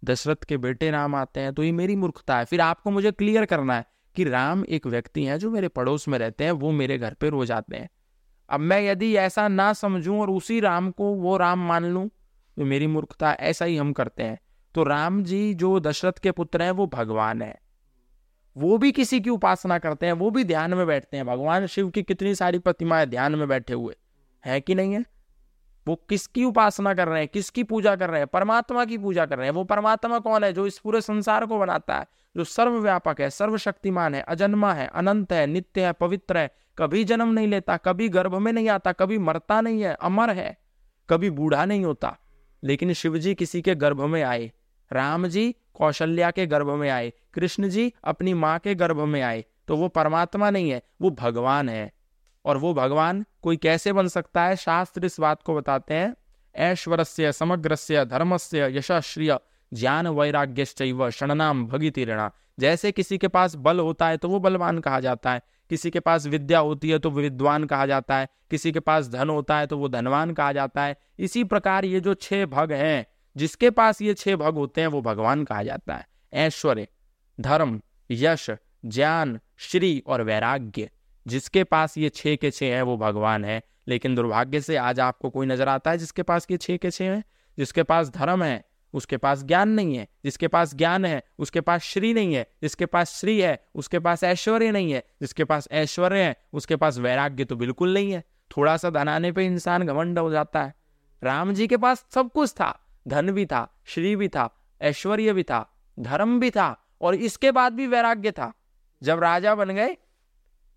दशरथ के बेटे राम आते हैं तो ये मेरी मूर्खता है। फिर आपको मुझे क्लियर करना है कि राम एक व्यक्ति है, जो मेरे पड़ोस में रहते हैं, वो मेरे घर पे रोज आते हैं। अब मैं यदि ऐसा ना समझूं और उसी राम को वो राम मान लूँ तो मेरी मूर्खता, ऐसा ही हम करते हैं। तो राम जी जो दशरथ के पुत्र हैं, वो भगवान है। वो भी किसी की उपासना करते हैं, वो भी ध्यान में बैठते हैं। भगवान शिव की कितनी सारी प्रतिमाएँ ध्यान में बैठे हुए है कि नहीं है? वो किसकी उपासना कर रहे हैं, किसकी पूजा कर रहे हैं, परमात्मा की पूजा कर रहे हैं, वो परमात्मा कौन है जो इस पूरे संसार को बनाता है, जो सर्वव्यापक है, सर्वशक्तिमान है, अजन्मा है, अनंत है, नित्य है, पवित्र है, कभी जन्म नहीं लेता, कभी गर्भ में नहीं आता, कभी मरता नहीं है, अमर है, कभी बूढ़ा नहीं होता, लेकिन शिव जी किसी के गर्भ में आए, राम जी कौशल्या के गर्भ में आए, कृष्ण जी अपनी माँ के गर्भ में आए तो वो परमात्मा नहीं है, वो भगवान है। और वो भगवान कोई कैसे बन सकता है? शास्त्र इस बात को बताते हैं। ऐश्वर से समग्र से धर्म से यशश्रिय, ज्ञान वैराग्य शरणनाम भगितिरणा जैसे किसी के पास बल होता है तो वो बलवान कहा जाता है। किसी के पास विद्या होती है तो विद्वान कहा जाता है। किसी के पास धन होता है तो वो धनवान कहा जाता है। इसी प्रकार ये जो छह भग हैं, जिसके पास ये छह भग होते हैं, वो भगवान कहा जाता है। ऐश्वर्य, धर्म, यश, ज्ञान, श्री और वैराग्य। जिसके पास ये छः के छः हैं, वो भगवान है। लेकिन दुर्भाग्य से आज आपको कोई नज़र आता है जिसके पास ये छः के छः हैं? जिसके पास धर्म है, उसके पास ज्ञान नहीं है। जिसके पास ज्ञान है, उसके पास श्री नहीं है। जिसके पास श्री है, उसके पास ऐश्वर्य नहीं है। जिसके पास ऐश्वर्य है, उसके पास वैराग्य तो बिल्कुल नहीं है। थोड़ा सा धन आने पर इंसान घमंड हो जाता है। राम जी के पास सब कुछ था। धन भी था, श्री भी था, ऐश्वर्य भी था, धर्म भी था और इसके बाद भी वैराग्य था। जब राजा बन गए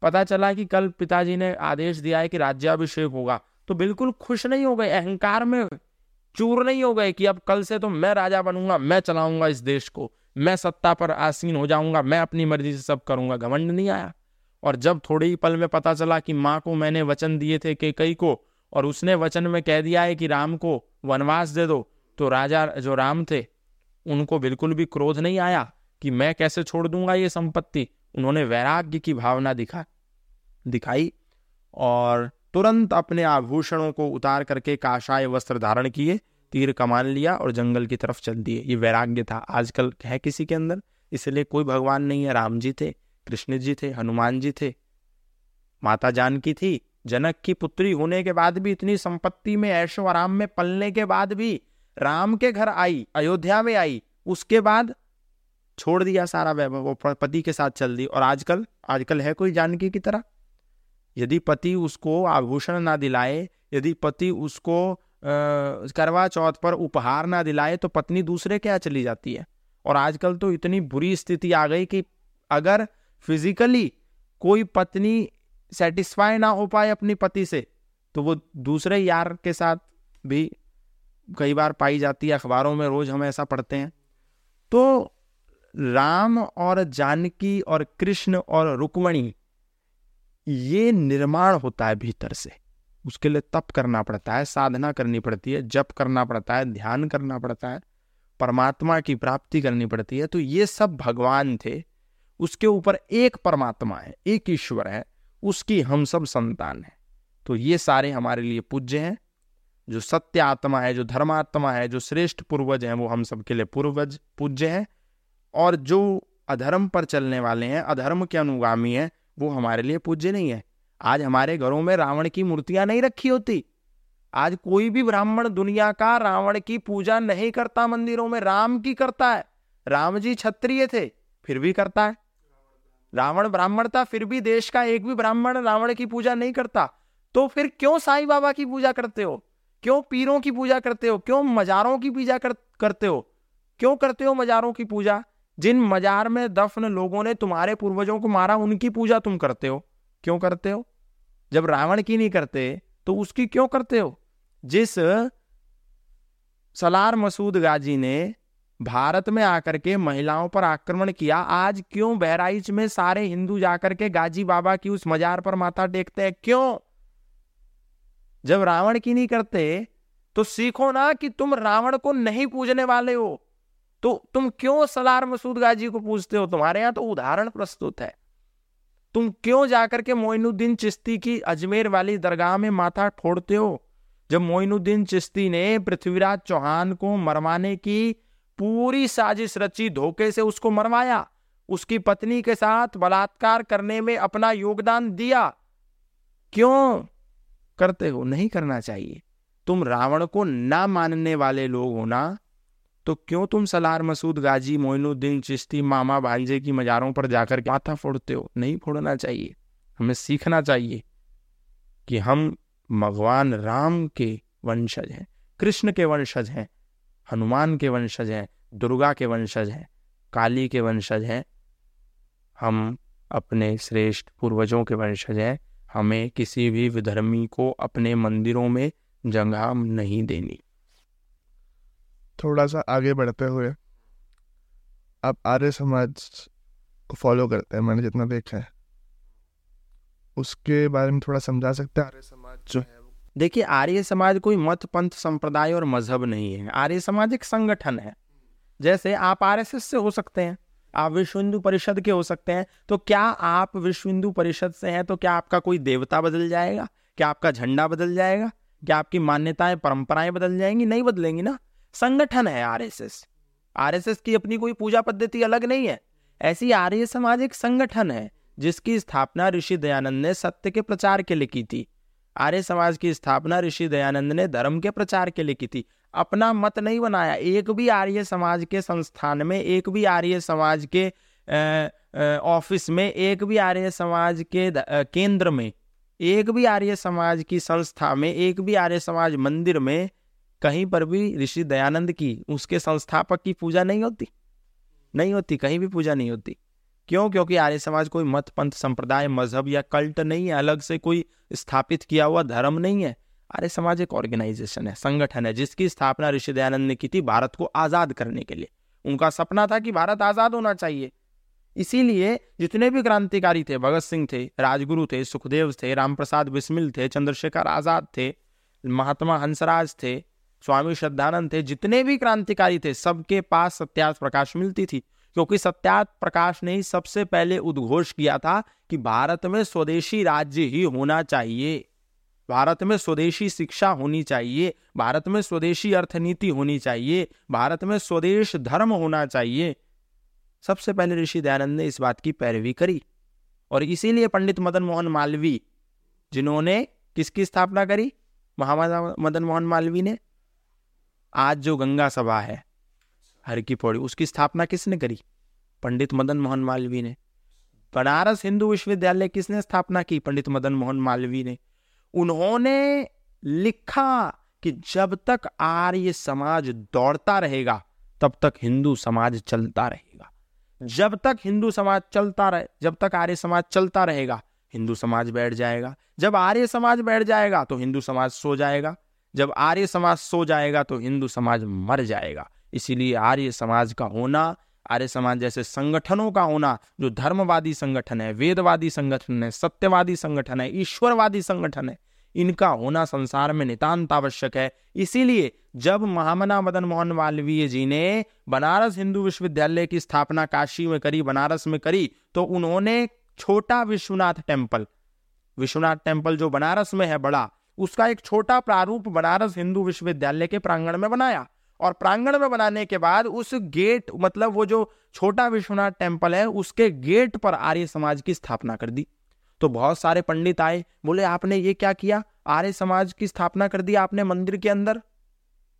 पता चला कि कल पिताजी ने आदेश दिया है कि राज्याभिषेक होगा। तो बिल्कुल खुश नहीं हो गए, अहंकार में चूर नहीं हो गए कि अब कल से तो मैं राजा बनूँगा, मैं चलाऊँगा इस देश को, मैं सत्ता पर आसीन हो जाऊँगा, मैं अपनी मर्ज़ी से सब करूँगा। घमंड नहीं आया। और जब थोड़े ही पल में पता चला कि माँ को मैंने वचन दिए थे कि कई को, और उसने वचन में कह दिया है कि राम को वनवास दे दो तो राजा जो राम थे, उनको बिल्कुल भी क्रोध नहीं आया कि मैं कैसे छोड़ दूँगा ये संपत्ति। उन्होंने वैराग्य की भावना दिखा, दिखाई और तुरंत अपने आभूषणों को उतार करके काशाय वस्त्र धारण किए, तीर कमान लिया और जंगल की तरफ़ चल दिए। ये वैराग्य था। आजकल है किसी के अंदर? इसलिए कोई भगवान नहीं है। राम जी थे, कृष्ण जी थे, हनुमान जी थे, माता जानकी थी, जनक की पुत्री होने के बाद भी इतनी संपत्ति में, ऐशो आराम में पलने के बाद भी राम के घर आई, अयोध्या में आई। उसके बाद छोड़ दिया सारा वैभव वो पति के साथ चल दी। और आजकल आजकल है कोई जानकी की तरह? यदि पति उसको आभूषण ना दिलाए, यदि पति उसको करवा चौथ पर उपहार ना दिलाए तो पत्नी दूसरे के यहाँ चली जाती है। और आजकल तो इतनी बुरी स्थिति आ गई कि अगर फिजिकली कोई पत्नी सेटिस्फाई ना हो पाए अपनी पति से तो वो दूसरे यार के साथ भी कई बार पाई जाती है, अखबारों में रोज हम ऐसा पढ़ते हैं। तो राम और जानकी और कृष्ण और रुक्मणी, ये निर्माण होता है भीतर से। उसके लिए तप करना पड़ता है, साधना करनी पड़ती है, जप करना पड़ता है, ध्यान करना पड़ता है, परमात्मा की प्राप्ति करनी पड़ती है। तो ये सब भगवान थे, उसके ऊपर एक परमात्मा है, एक ईश्वर है, उसकी हम सब संतान है। तो ये सारे हमारे लिए पूज्य हैं। जो सत्य आत्मा है, जो धर्मात्मा है, जो श्रेष्ठ पूर्वज हैं, वो हम सबके लिए पूर्वज, पूज्य हैं। और जो अधर्म पर चलने वाले हैं अधर्म के अनुगामी हैं वो हमारे लिए पूज्य नहीं है। आज हमारे घरों में रावण की मूर्तियाँ नहीं रखी होती। आज कोई भी ब्राह्मण दुनिया का रावण की पूजा नहीं करता मंदिरों में राम की करता है। राम जी क्षत्रिय थे फिर भी करता है। रावण ब्राह्मण था फिर भी देश का एक भी ब्राह्मण रावण की पूजा नहीं करता। तो फिर क्यों साईं बाबा की पूजा करते हो? क्यों पीरों की पूजा करते हो? क्यों मजारों की पूजा कर, करते हो? क्यों करते हो मजारों की पूजा? जिन मजार में दफन लोगों ने तुम्हारे पूर्वजों को मारा, उनकी पूजा तुम करते हो। क्यों करते हो? जब रावण की नहीं करते तो उसकी क्यों करते हो? जिस सलार मसूद गाजी ने भारत में आकर के महिलाओं पर आक्रमण किया, आज क्यों बहराइच में सारे हिंदू जाकर के गाजी बाबा की उस मजार पर माथा टेकते हैं? क्यों? जब रावण की नहीं करते तो सीखो ना कि तुम रावण को नहीं पूजने वाले हो। तो तुम क्यों सलार मसूद गाजी को पूछते हो? तुम्हारे यहाँ तो उदाहरण प्रस्तुत है। तुम क्यों जाकर के मोइनुद्दीन चिश्ती की अजमेर वाली दरगाह में माथा ठोड़ते हो? जब मोइनुद्दीन चिश्ती ने पृथ्वीराज चौहान को मरवाने की पूरी साजिश रची, धोखे से उसको मरवाया, उसकी पत्नी के साथ बलात्कार करने में अपना योगदान दिया, क्यों करते हो? नहीं करना चाहिए। तुम रावण को ना मानने वाले लोग हो ना तो क्यों तुम सलार मसूद, गाजी, मोइनुद्दीन, चिश्ती, मामा, भाईजे की मजारों पर जाकर माथा फोड़ते हो? नहीं फोड़ना चाहिए। हमें सीखना चाहिए कि हम भगवान राम के वंशज हैं, कृष्ण के वंशज हैं, हनुमान के वंशज हैं, दुर्गा के वंशज हैं, काली के वंशज हैं। हम अपने श्रेष्ठ पूर्वजों के वंशज हैं। हमें किसी भी विधर्मी को अपने मंदिरों में जगह नहीं देनी। थोड़ा सा आगे बढ़ते हुए आप आर्य समाज को फॉलो करते हैं मैंने जितना देखा है। उसके बारे में थोड़ा समझा सकते हैं? आर्य समाज जो है देखिए आर्य समाज कोई मत पंथ संप्रदाय और मज़हब नहीं है। आर्य समाज एक संगठन है। जैसे आप आरएसएस से हो सकते हैं आप विश्व हिंदू परिषद के हो सकते हैं तो क्या आप विश्व हिंदू परिषद से हैं तो क्या आपका कोई देवता बदल जाएगा? क्या आपका झंडा बदल जाएगा? क्या आपकी मान्यताएँ परंपराएँ बदल जाएँगी? नहीं बदलेंगी ना। संगठन है आरएसएस। आरएसएस की अपनी कोई पूजा पद्धति अलग नहीं है। ऐसी आर्य समाज एक संगठन है, जिसकी स्थापना ऋषि दयानंद ने सत्य के प्रचार के लिए की थी। आर्य समाज की स्थापना ऋषि दयानंद ने धर्म के प्रचार के लिए की थी। अपना मत नहीं बनाया, एक भी आर्य समाज के संस्थान में, एक भी आर्य समाज के ऑफ़िस में, एक भी आर्य समाज के केंद्र में, एक भी आर्य समाज की संस्था में, एक भी आर्य समाज मंदिर में कहीं पर भी ऋषि दयानंद की, उसके संस्थापक की पूजा नहीं होती। नहीं होती, कहीं भी पूजा नहीं होती। क्यों? क्योंकि आर्य समाज कोई मत पंथ संप्रदाय, मज़हब या कल्ट नहीं है, अलग से कोई स्थापित किया हुआ धर्म नहीं है। आर्य समाज एक ऑर्गेनाइजेशन है, संगठन है, जिसकी स्थापना ऋषि दयानंद ने की थी भारत को आज़ाद करने के लिए। उनका सपना था कि भारत आज़ाद होना चाहिए। इसीलिए जितने भी क्रांतिकारी थे, भगत सिंह थे, राजगुरु थे, सुखदेव थे, रामप्रसाद बिस्मिल थे, चंद्रशेखर आज़ाद थे, महात्मा हंसराज थे स्वामी श्रद्धानंद थे, जितने भी क्रांतिकारी थे, सबके पास सत्यार्थ प्रकाश मिलती थी, क्योंकि सत्यार्थ प्रकाश ने ही सबसे पहले उद्घोष किया था कि भारत में स्वदेशी राज्य ही होना चाहिए। भारत में स्वदेशी शिक्षा होनी चाहिए, भारत में स्वदेशी अर्थनीति होनी चाहिए, भारत में स्वदेश धर्म होना चाहिए। सबसे पहले ऋषि दयानंद ने इस बात की पैरवी करी, और इसीलिए पंडित मदन मोहन मालवीय, जिन्होंने किसकी स्थापना करी? महामाता मदन मोहन मालवीय ने। आज जो गंगा सभा है, हर की पौड़ी, उसकी स्थापना किसने करी? पंडित मदन मोहन मालवीय ने। बनारस हिंदू विश्वविद्यालय किसने स्थापना की? पंडित मदन मोहन मालवीय ने। उन्होंने लिखा कि जब तक आर्य समाज दौड़ता रहेगा, तब तक हिंदू समाज चलता रहेगा। जब तक हिंदू समाज चलता रहे, जब तक आर्य समाज चलता रहेगा, हिंदू समाज बैठ जाएगा। जब आर्य समाज बैठ जाएगा तो हिंदू समाज सो जाएगा। जब आर्य समाज सो जाएगा तो हिंदू समाज मर जाएगा। इसीलिए आर्य समाज का होना, आर्य समाज जैसे संगठनों का होना, जो धर्मवादी संगठन है, वेदवादी संगठन है, सत्यवादी संगठन है, ईश्वरवादी संगठन है, इनका होना संसार में नितांत आवश्यक है। इसीलिए जब महामना मदन मोहन मालवीय जी ने बनारस हिंदू विश्वविद्यालय की स्थापना काशी में करी, बनारस में करी तो उन्होंने छोटा विश्वनाथ टेंपल विश्वनाथ टेंपल जो बनारस में है बड़ा उसका एक छोटा प्रारूप बनारस हिंदू विश्वविद्यालय के प्रांगण में बनाया। और प्रांगण में बनाने के बाद उस गेट मतलब वो जो छोटा विश्वनाथ टेंपल है, उसके गेट पर आर्य समाज की स्थापना कर दी। तो बहुत सारे पंडित आए, बोले, आपने ये क्या किया? आर्य समाज की स्थापना कर दी आपने मंदिर के अंदर?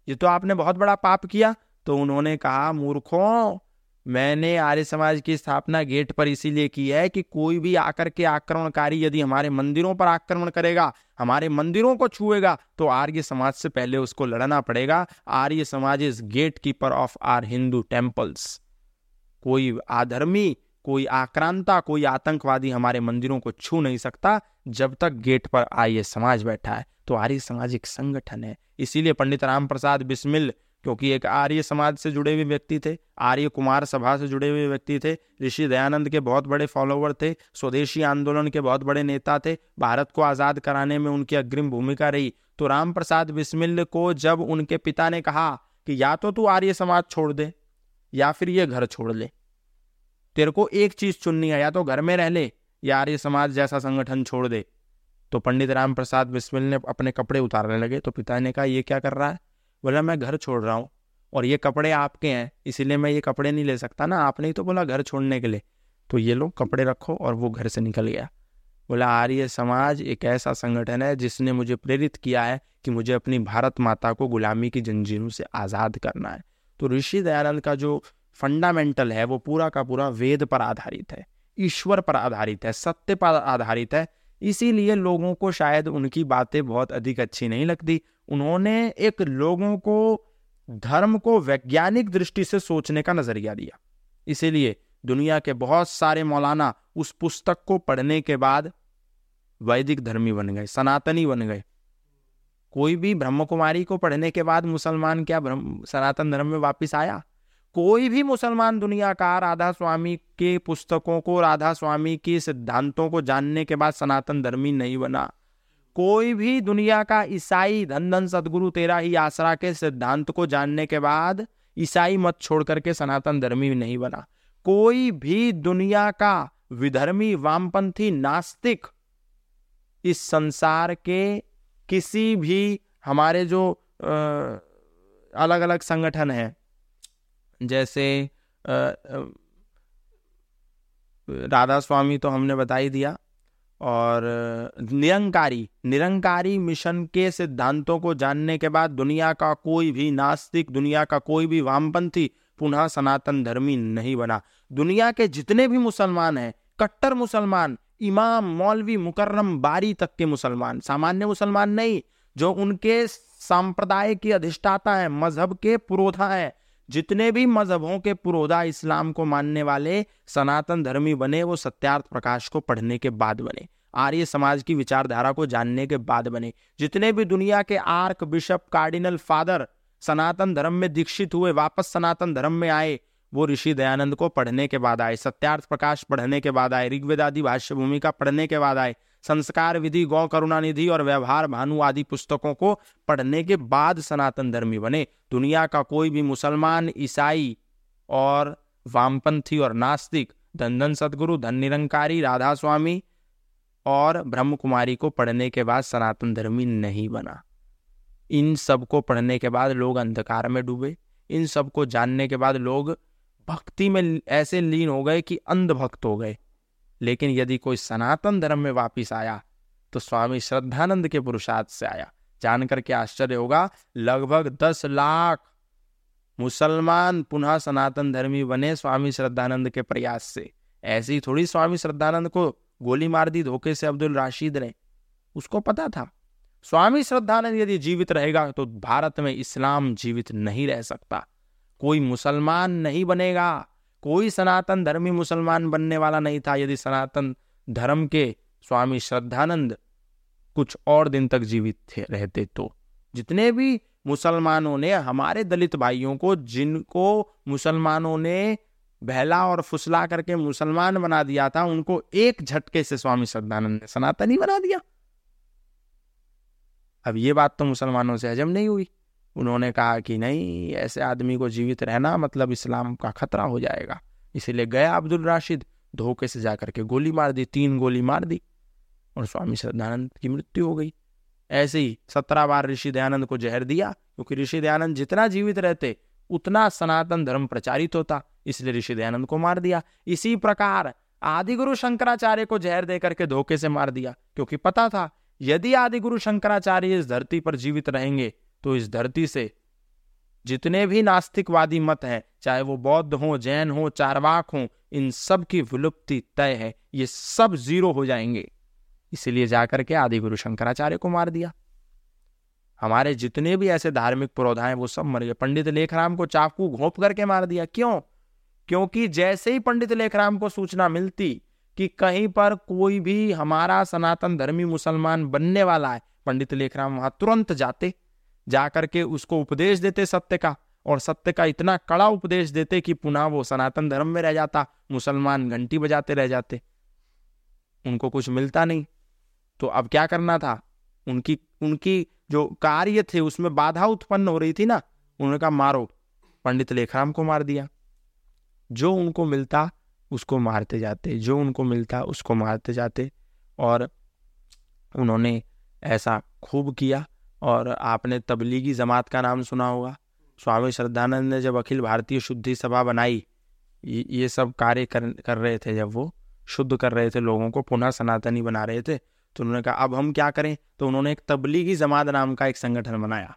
ये तो आपने बहुत बड़ा पाप किया। तो उन्होंने कहा, मूर्खों मैंने आर्य समाज की स्थापना गेट पर इसीलिए की है कि कोई भी आकर के आक्रमणकारी यदि हमारे मंदिरों पर आक्रमण करेगा, हमारे मंदिरों को छुएगा तो आर्य समाज से पहले उसको लड़ना पड़ेगा। Arya Samaj is gatekeeper of our Hindu temples कोई आधर्मी, कोई आक्रांता, कोई आतंकवादी हमारे मंदिरों को छू नहीं सकता, जब तक गेट पर आर्य समाज बैठा है। तो आर्य समाज एक संगठन है। इसीलिए पंडित राम प्रसाद बिस्मिल क्योंकि एक आर्य समाज से जुड़े हुए व्यक्ति थे, आर्य कुमार सभा से जुड़े हुए व्यक्ति थे, ऋषि दयानंद के बहुत बड़े फॉलोवर थे, स्वदेशी आंदोलन के बहुत बड़े नेता थे, भारत को आज़ाद कराने में उनकी अग्रिम भूमिका रही। तो राम प्रसाद बिस्मिल को जब उनके पिता ने कहा कि या तो तू आर्य समाज छोड़ दे, या फिर ये घर छोड़ ले, तेरे को एक चीज़ चुननी है, या तो घर में रह ले, या आर्य समाज जैसा संगठन छोड़ दे। तो पंडित राम प्रसाद बिस्मिल ने अपने कपड़े उतारने लगे तो पिता ने कहा, ये क्या कर रहा है? बोला, मैं घर छोड़ रहा हूँ और ये कपड़े आपके हैं, इसीलिए मैं ये कपड़े नहीं ले सकता ना। आपने ही तो बोला घर छोड़ने के लिए। तो ये लो कपड़े रखो और वो घर से निकल गया। बोला, आर्य समाज एक ऐसा संगठन है जिसने मुझे प्रेरित किया है कि मुझे अपनी भारत माता को गुलामी की जंजीरों से आज़ाद करना है। तो ऋषि दयानंद का जो फंडामेंटल है, वो पूरा का पूरा वेद पर आधारित है, ईश्वर पर आधारित है, सत्य पर आधारित है। इसीलिए लोगों को शायद उनकी बातें बहुत अधिक अच्छी नहीं लगती उन्होंने एक लोगों को, धर्म को वैज्ञानिक दृष्टि से सोचने का नज़रिया दिया। इसीलिए दुनिया के बहुत सारे मौलाना उस पुस्तक को पढ़ने के बाद वैदिक धर्मी बन गए, सनातनी बन गए। कोई भी ब्रह्म कुमारी को पढ़ने के बाद मुसलमान क्या ब्रह्म, सनातन धर्म में वापस आया? कोई भी मुसलमान दुनिया का राधा स्वामी के पुस्तकों को, राधा स्वामी के सिद्धांतों को जानने के बाद सनातन धर्मी नहीं बना। कोई भी दुनिया का ईसाई धन धन सदगुरु तेरा ही आसरा के सिद्धांत को जानने के बाद ईसाई मत छोड़ करके सनातन धर्मी नहीं बना। कोई भी दुनिया का विधर्मी वामपंथी नास्तिक इस संसार के किसी भी हमारे जो आ, अलग अलग संगठन है जैसे आ, आ, राधा स्वामी तो हमने बता ही दिया और निरंकारी निरंकारी मिशन के सिद्धांतों को जानने के बाद दुनिया का कोई भी नास्तिक, दुनिया का कोई भी वामपंथी पुनः सनातन धर्मी नहीं बना। दुनिया के जितने भी मुसलमान हैं, कट्टर मुसलमान, इमाम, मौलवी, मुकर्रम, बारी तक के मुसलमान, सामान्य मुसलमान नहीं, जो उनके संप्रदाय के अधिष्ठाता है, मज़हब के पुरोधा है जितने भी मजहबों के पुरोधा इस्लाम को मानने वाले सनातन धर्मी बने, वो सत्यार्थ प्रकाश को पढ़ने के बाद बने, आर्य समाज की विचारधारा को जानने के बाद बने। जितने भी दुनिया के archbishop, cardinal father Sanatan Dharma में दीक्षित हुए, वापस सनातन धर्म में आए, वो ऋषि दयानंद को पढ़ने के बाद आए, सत्यार्थ प्रकाश पढ़ने के बाद आए ऋग्वेदादि भाष्य भूमिका पढ़ने के बाद आए संस्कार विधि, गौ करुणा निधि और व्यवहार भानु आदि पुस्तकों को पढ़ने के बाद सनातन धर्मी बने। दुनिया का कोई भी मुसलमान, ईसाई और वामपंथी और नास्तिक धन धन सदगुरु धन निरंकारी राधा स्वामी और ब्रह्म कुमारी को पढ़ने के बाद सनातन धर्मी नहीं बना। इन सबको पढ़ने के बाद लोग अंधकार में डूबे। इन सबको जानने के बाद लोग भक्ति में ऐसे लीन हो गए कि अंधभक्त हो गए। लेकिन यदि कोई सनातन धर्म में वापिस आया तो स्वामी श्रद्धानंद के पुरुषार्थ से आया। जानकर के आश्चर्य होगा, लगभग दस लाख मुसलमान पुनः सनातन धर्मी बने स्वामी श्रद्धानंद के प्रयास से। ऐसी थोड़ी स्वामी श्रद्धानंद को गोली मार दी, धोखे से अब्दुल राशिद ने। उसको पता था, स्वामी श्रद्धानंद यदि जीवित रहेगा तो भारत में इस्लाम जीवित नहीं रह सकता। कोई मुसलमान नहीं बनेगा। कोई सनातन धर्मी मुसलमान बनने वाला नहीं था, यदि सनातन धर्म के स्वामी श्रद्धानंद कुछ और दिन तक जीवित थे, रहते तो। जितने भी मुसलमानों ने, हमारे दलित भाइयों को, जिनको मुसलमानों ने बहला और फुसला करके मुसलमान बना दिया था, उनको एक झटके से स्वामी श्रद्धानंद ने सनातनी बना दिया। अब ये बात तो मुसलमानों से हजम नहीं हुई। उन्होंने कहा कि नहीं, ऐसे आदमी को जीवित रहना मतलब इस्लाम का खतरा हो जाएगा। इसीलिए गया अब्दुल राशिद, धोखे से जाकर के गोली मार दी, तीन गोली मार दी और स्वामी श्रद्धानंद की मृत्यु हो गई। ऐसे ही सत्रह बार ऋषि दयानंद को जहर दिया, क्योंकि ऋषि दयानंद जितना जीवित रहते, उतना सनातन धर्म प्रचारित होता, इसलिए ऋषि दयानंद को मार दिया। इसी प्रकार आदि गुरु शंकराचार्य को जहर दे करके धोखे से मार दिया, क्योंकि पता था, यदि आदि गुरु शंकराचार्य इस धरती पर जीवित रहेंगे तो इस धरती से। जितने भी नास्तिकवादी मत हैं, चाहे वो बौद्ध हो, जैन हो, चारवाक हो, इन सब की विलुप्ति तय है। ये सब ज़ीरो हो जाएँगे। इसीलिए जाकर के आदि गुरु शंकराचार्य को मार दिया। हमारे जितने भी ऐसे धार्मिक पुरोधा हैं, वो सब मर गए। पंडित लेखराम को चाकू घोप करके मार दिया। क्यों? क्योंकि जैसे ही पंडित लेखराम को सूचना मिलती कि कहीं पर कोई भी हमारा सनातन धर्मी मुसलमान बनने वाला है, पंडित लेखराम वहाँ तुरंत जाते। जाकर के उसको उपदेश देते सत्य का, और सत्य का इतना कड़ा उपदेश देते कि पुनः वो सनातन धर्म में रह जाता, मुसलमान घंटी बजाते रह जाते। उनको कुछ मिलता नहीं। तो अब क्या करना था? उनकी उनकी जो कार्य थे उसमें बाधा उत्पन्न हो रही थी ना, उन्होंने कहा, मारो। पंडित लेखराम को मार दिया। जो उनको मिलता, उसको मारते जाते। जो उनको मिलता, उसको मारते जाते। और उन्होंने ऐसा खूब किया। और आपने तबलीगी जमात का नाम सुना होगा। स्वामी श्रद्धानंद ने जब अखिल भारतीय शुद्धि सभा बनाई, ये सब कार्य कर कर रहे थे जब वो शुद्ध कर रहे थे, लोगों को पुनः सनातनी बना रहे थे तो उन्होंने कहा, अब हम क्या करें? तो उन्होंने एक तबलीगी जमात नाम का एक संगठन बनाया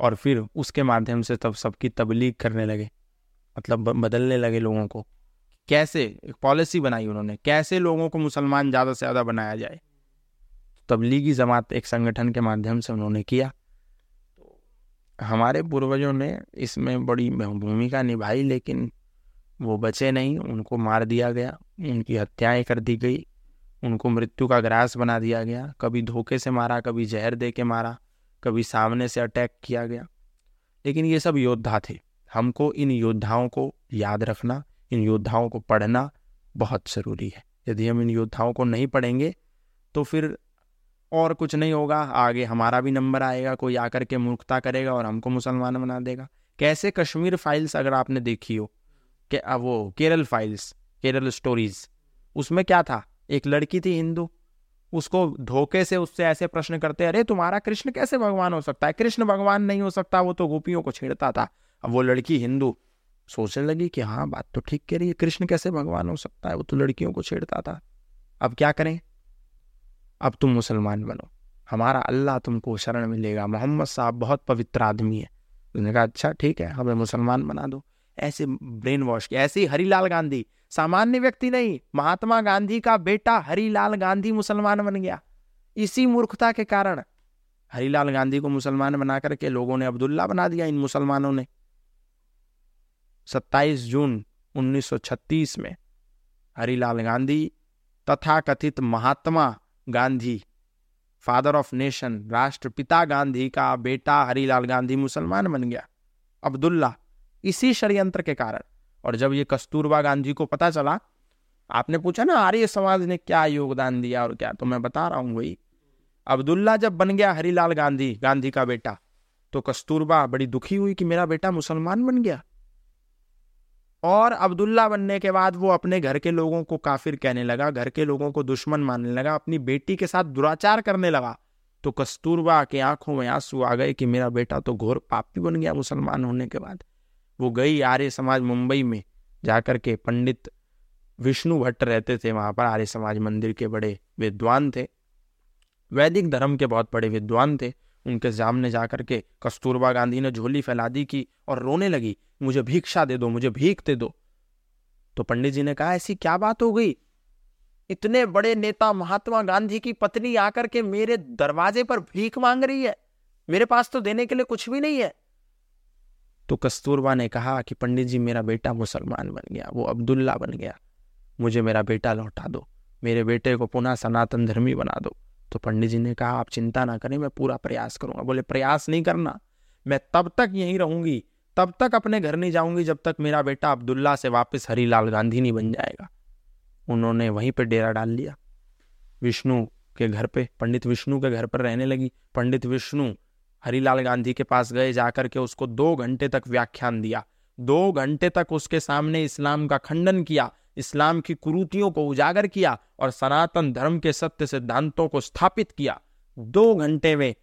और फिर उसके माध्यम से तब सबकी तबलीग करने लगे मतलब बदलने लगे लोगों को। कैसे? एक पॉलिसी बनाई उन्होंने, कैसे लोगों को मुसलमान ज़्यादा से ज़्यादा बनाया जाए? तबलीगी जमात एक संगठन के माध्यम से उन्होंने किया। तो हमारे पूर्वजों ने इसमें बड़ी भूमिका निभाई, लेकिन वो बचे नहीं, उनको मार दिया गया, उनकी हत्याएँ कर दी गई, उनको मृत्यु का ग्रास बना दिया गया, कभी धोखे से मारा, कभी जहर दे के मारा, कभी सामने से अटैक किया गया। लेकिन ये सब योद्धा थे। हमको इन योद्धाओं को याद रखना, इन योद्धाओं को पढ़ना बहुत ज़रूरी है। यदि हम इन योद्धाओं को नहीं पढ़ेंगे तो फिर और कुछ नहीं होगा। आगे हमारा भी नंबर आएगा, कोई आकर के मूर्खता करेगा और हमको मुसलमान बना देगा। कैसे कश्मीर फाइल्स अगर आपने देखी हो? कि वो केरल फाइल्स केरल स्टोरीज उसमें क्या था? एक लड़की थी हिंदू। उसको धोखे से उससे ऐसे प्रश्न करते, अरे, तुम्हारा कृष्ण कैसे भगवान हो सकता है? कृष्ण भगवान नहीं हो सकता, वो तो गोपियों को छेड़ता था। अब वो लड़की हिंदू सोचने लगी कि हाँ बात तो ठीक कह रही है, कृष्ण कैसे भगवान हो सकता है? वो तो लड़कियों को छेड़ता था। अब क्या करें? अब तुम मुसलमान बनो। हमारा अल्लाह तुमको शरण मिलेगा। मोहम्मद साहब बहुत पवित्र आदमी है। उसने कहा अच्छा ठीक है, हमें मुसलमान बना दो। ऐसे ब्रेन वॉश किया। ऐसे ही हरीलाल गांधी। सामान्य व्यक्ति नहीं, महात्मा गांधी का बेटा हरीलाल गांधी मुसलमान बन गया। इसी मूर्खता के कारण हरीलाल गांधी को मुसलमान बना करके लोगों ने अब्दुल्ला बना दिया इन मुसलमानों ने। 27 जून 1936 में हरिलाल गांधी तथा कथित Mahatma Gandhi father of nation राष्ट्रपिता गांधी का बेटा हरिलाल गांधी मुसलमान बन गया, अब्दुल्ला, इसी षड्यंत्र के कारण। और जब ये कस्तूरबा गांधी को पता चला, आपने पूछा ना, आर्य समाज ने क्या योगदान दिया और क्या तो मैं बता रहा हूँ वही, अब्दुल्ला जब बन गया हरिलाल गांधी गांधी का बेटा तो कस्तूरबा बड़ी दुखी हुई कि मेरा बेटा मुसलमान बन गया। और अब्दुल्ला बनने के बाद वो अपने घर के लोगों को काफिर कहने लगा, घर के लोगों को दुश्मन मानने लगा, अपनी बेटी के साथ दुराचार करने लगा। तो कस्तूरबा के आँखों में आँसू आ गए कि मेरा बेटा तो घोर पापी बन गया मुसलमान होने के बाद। वो गई आर्य समाज मुंबई में, जाकर के पंडित विष्णु भट्ट रहते थे, वहाँ पर आर्य समाज मंदिर के बड़े विद्वान थे। वैदिक धर्म के बहुत बड़े विद्वान थे। उनके सामने जाकर के कस्तूरबा गांधी ने झोली फैला दी की और रोने लगी, मुझे भिक्षा दे दो, मुझे भीख दे दो। तो पंडित जी ने कहा, ऐसी क्या बात हो गई? इतने बड़े नेता महात्मा गांधी की पत्नी आकर के मेरे दरवाजे पर भीख मांग रही है। मेरे पास तो देने के लिए कुछ भी नहीं है। तो कस्तूरबा ने कहा कि, पंडित जी, मेरा बेटा मुसलमान बन गया, वो अब्दुल्ला बन गया। मुझे मेरा बेटा लौटा दो। मेरे बेटे को पुनः सनातन धर्मी बना दो। तो पंडित जी ने कहा, आप चिंता ना करें, मैं पूरा प्रयास करूँगा। बोले, प्रयास नहीं करना, मैं तब तक यहीं रहूँगी, तब तक अपने घर नहीं जाऊँगी जब तक मेरा बेटा अब्दुल्ला से वापस हरीलाल गांधी नहीं बन जाएगा। उन्होंने वहीं पर डेरा डाल लिया। विष्णु के घर पे, पंडित विष्णु के घर पर रहने लगी। पंडित विष्णु हरीलाल गांधी के पास गए, जाकर के उसको दो घंटे तक व्याख्यान दिया। दो घंटे तक उसके सामने इस्लाम का खंडन किया। इस्लाम की कुरूतियों को उजागर किया और सनातन धर्म के सत्य सिद्धांतों को स्थापित किया। दो घंटे में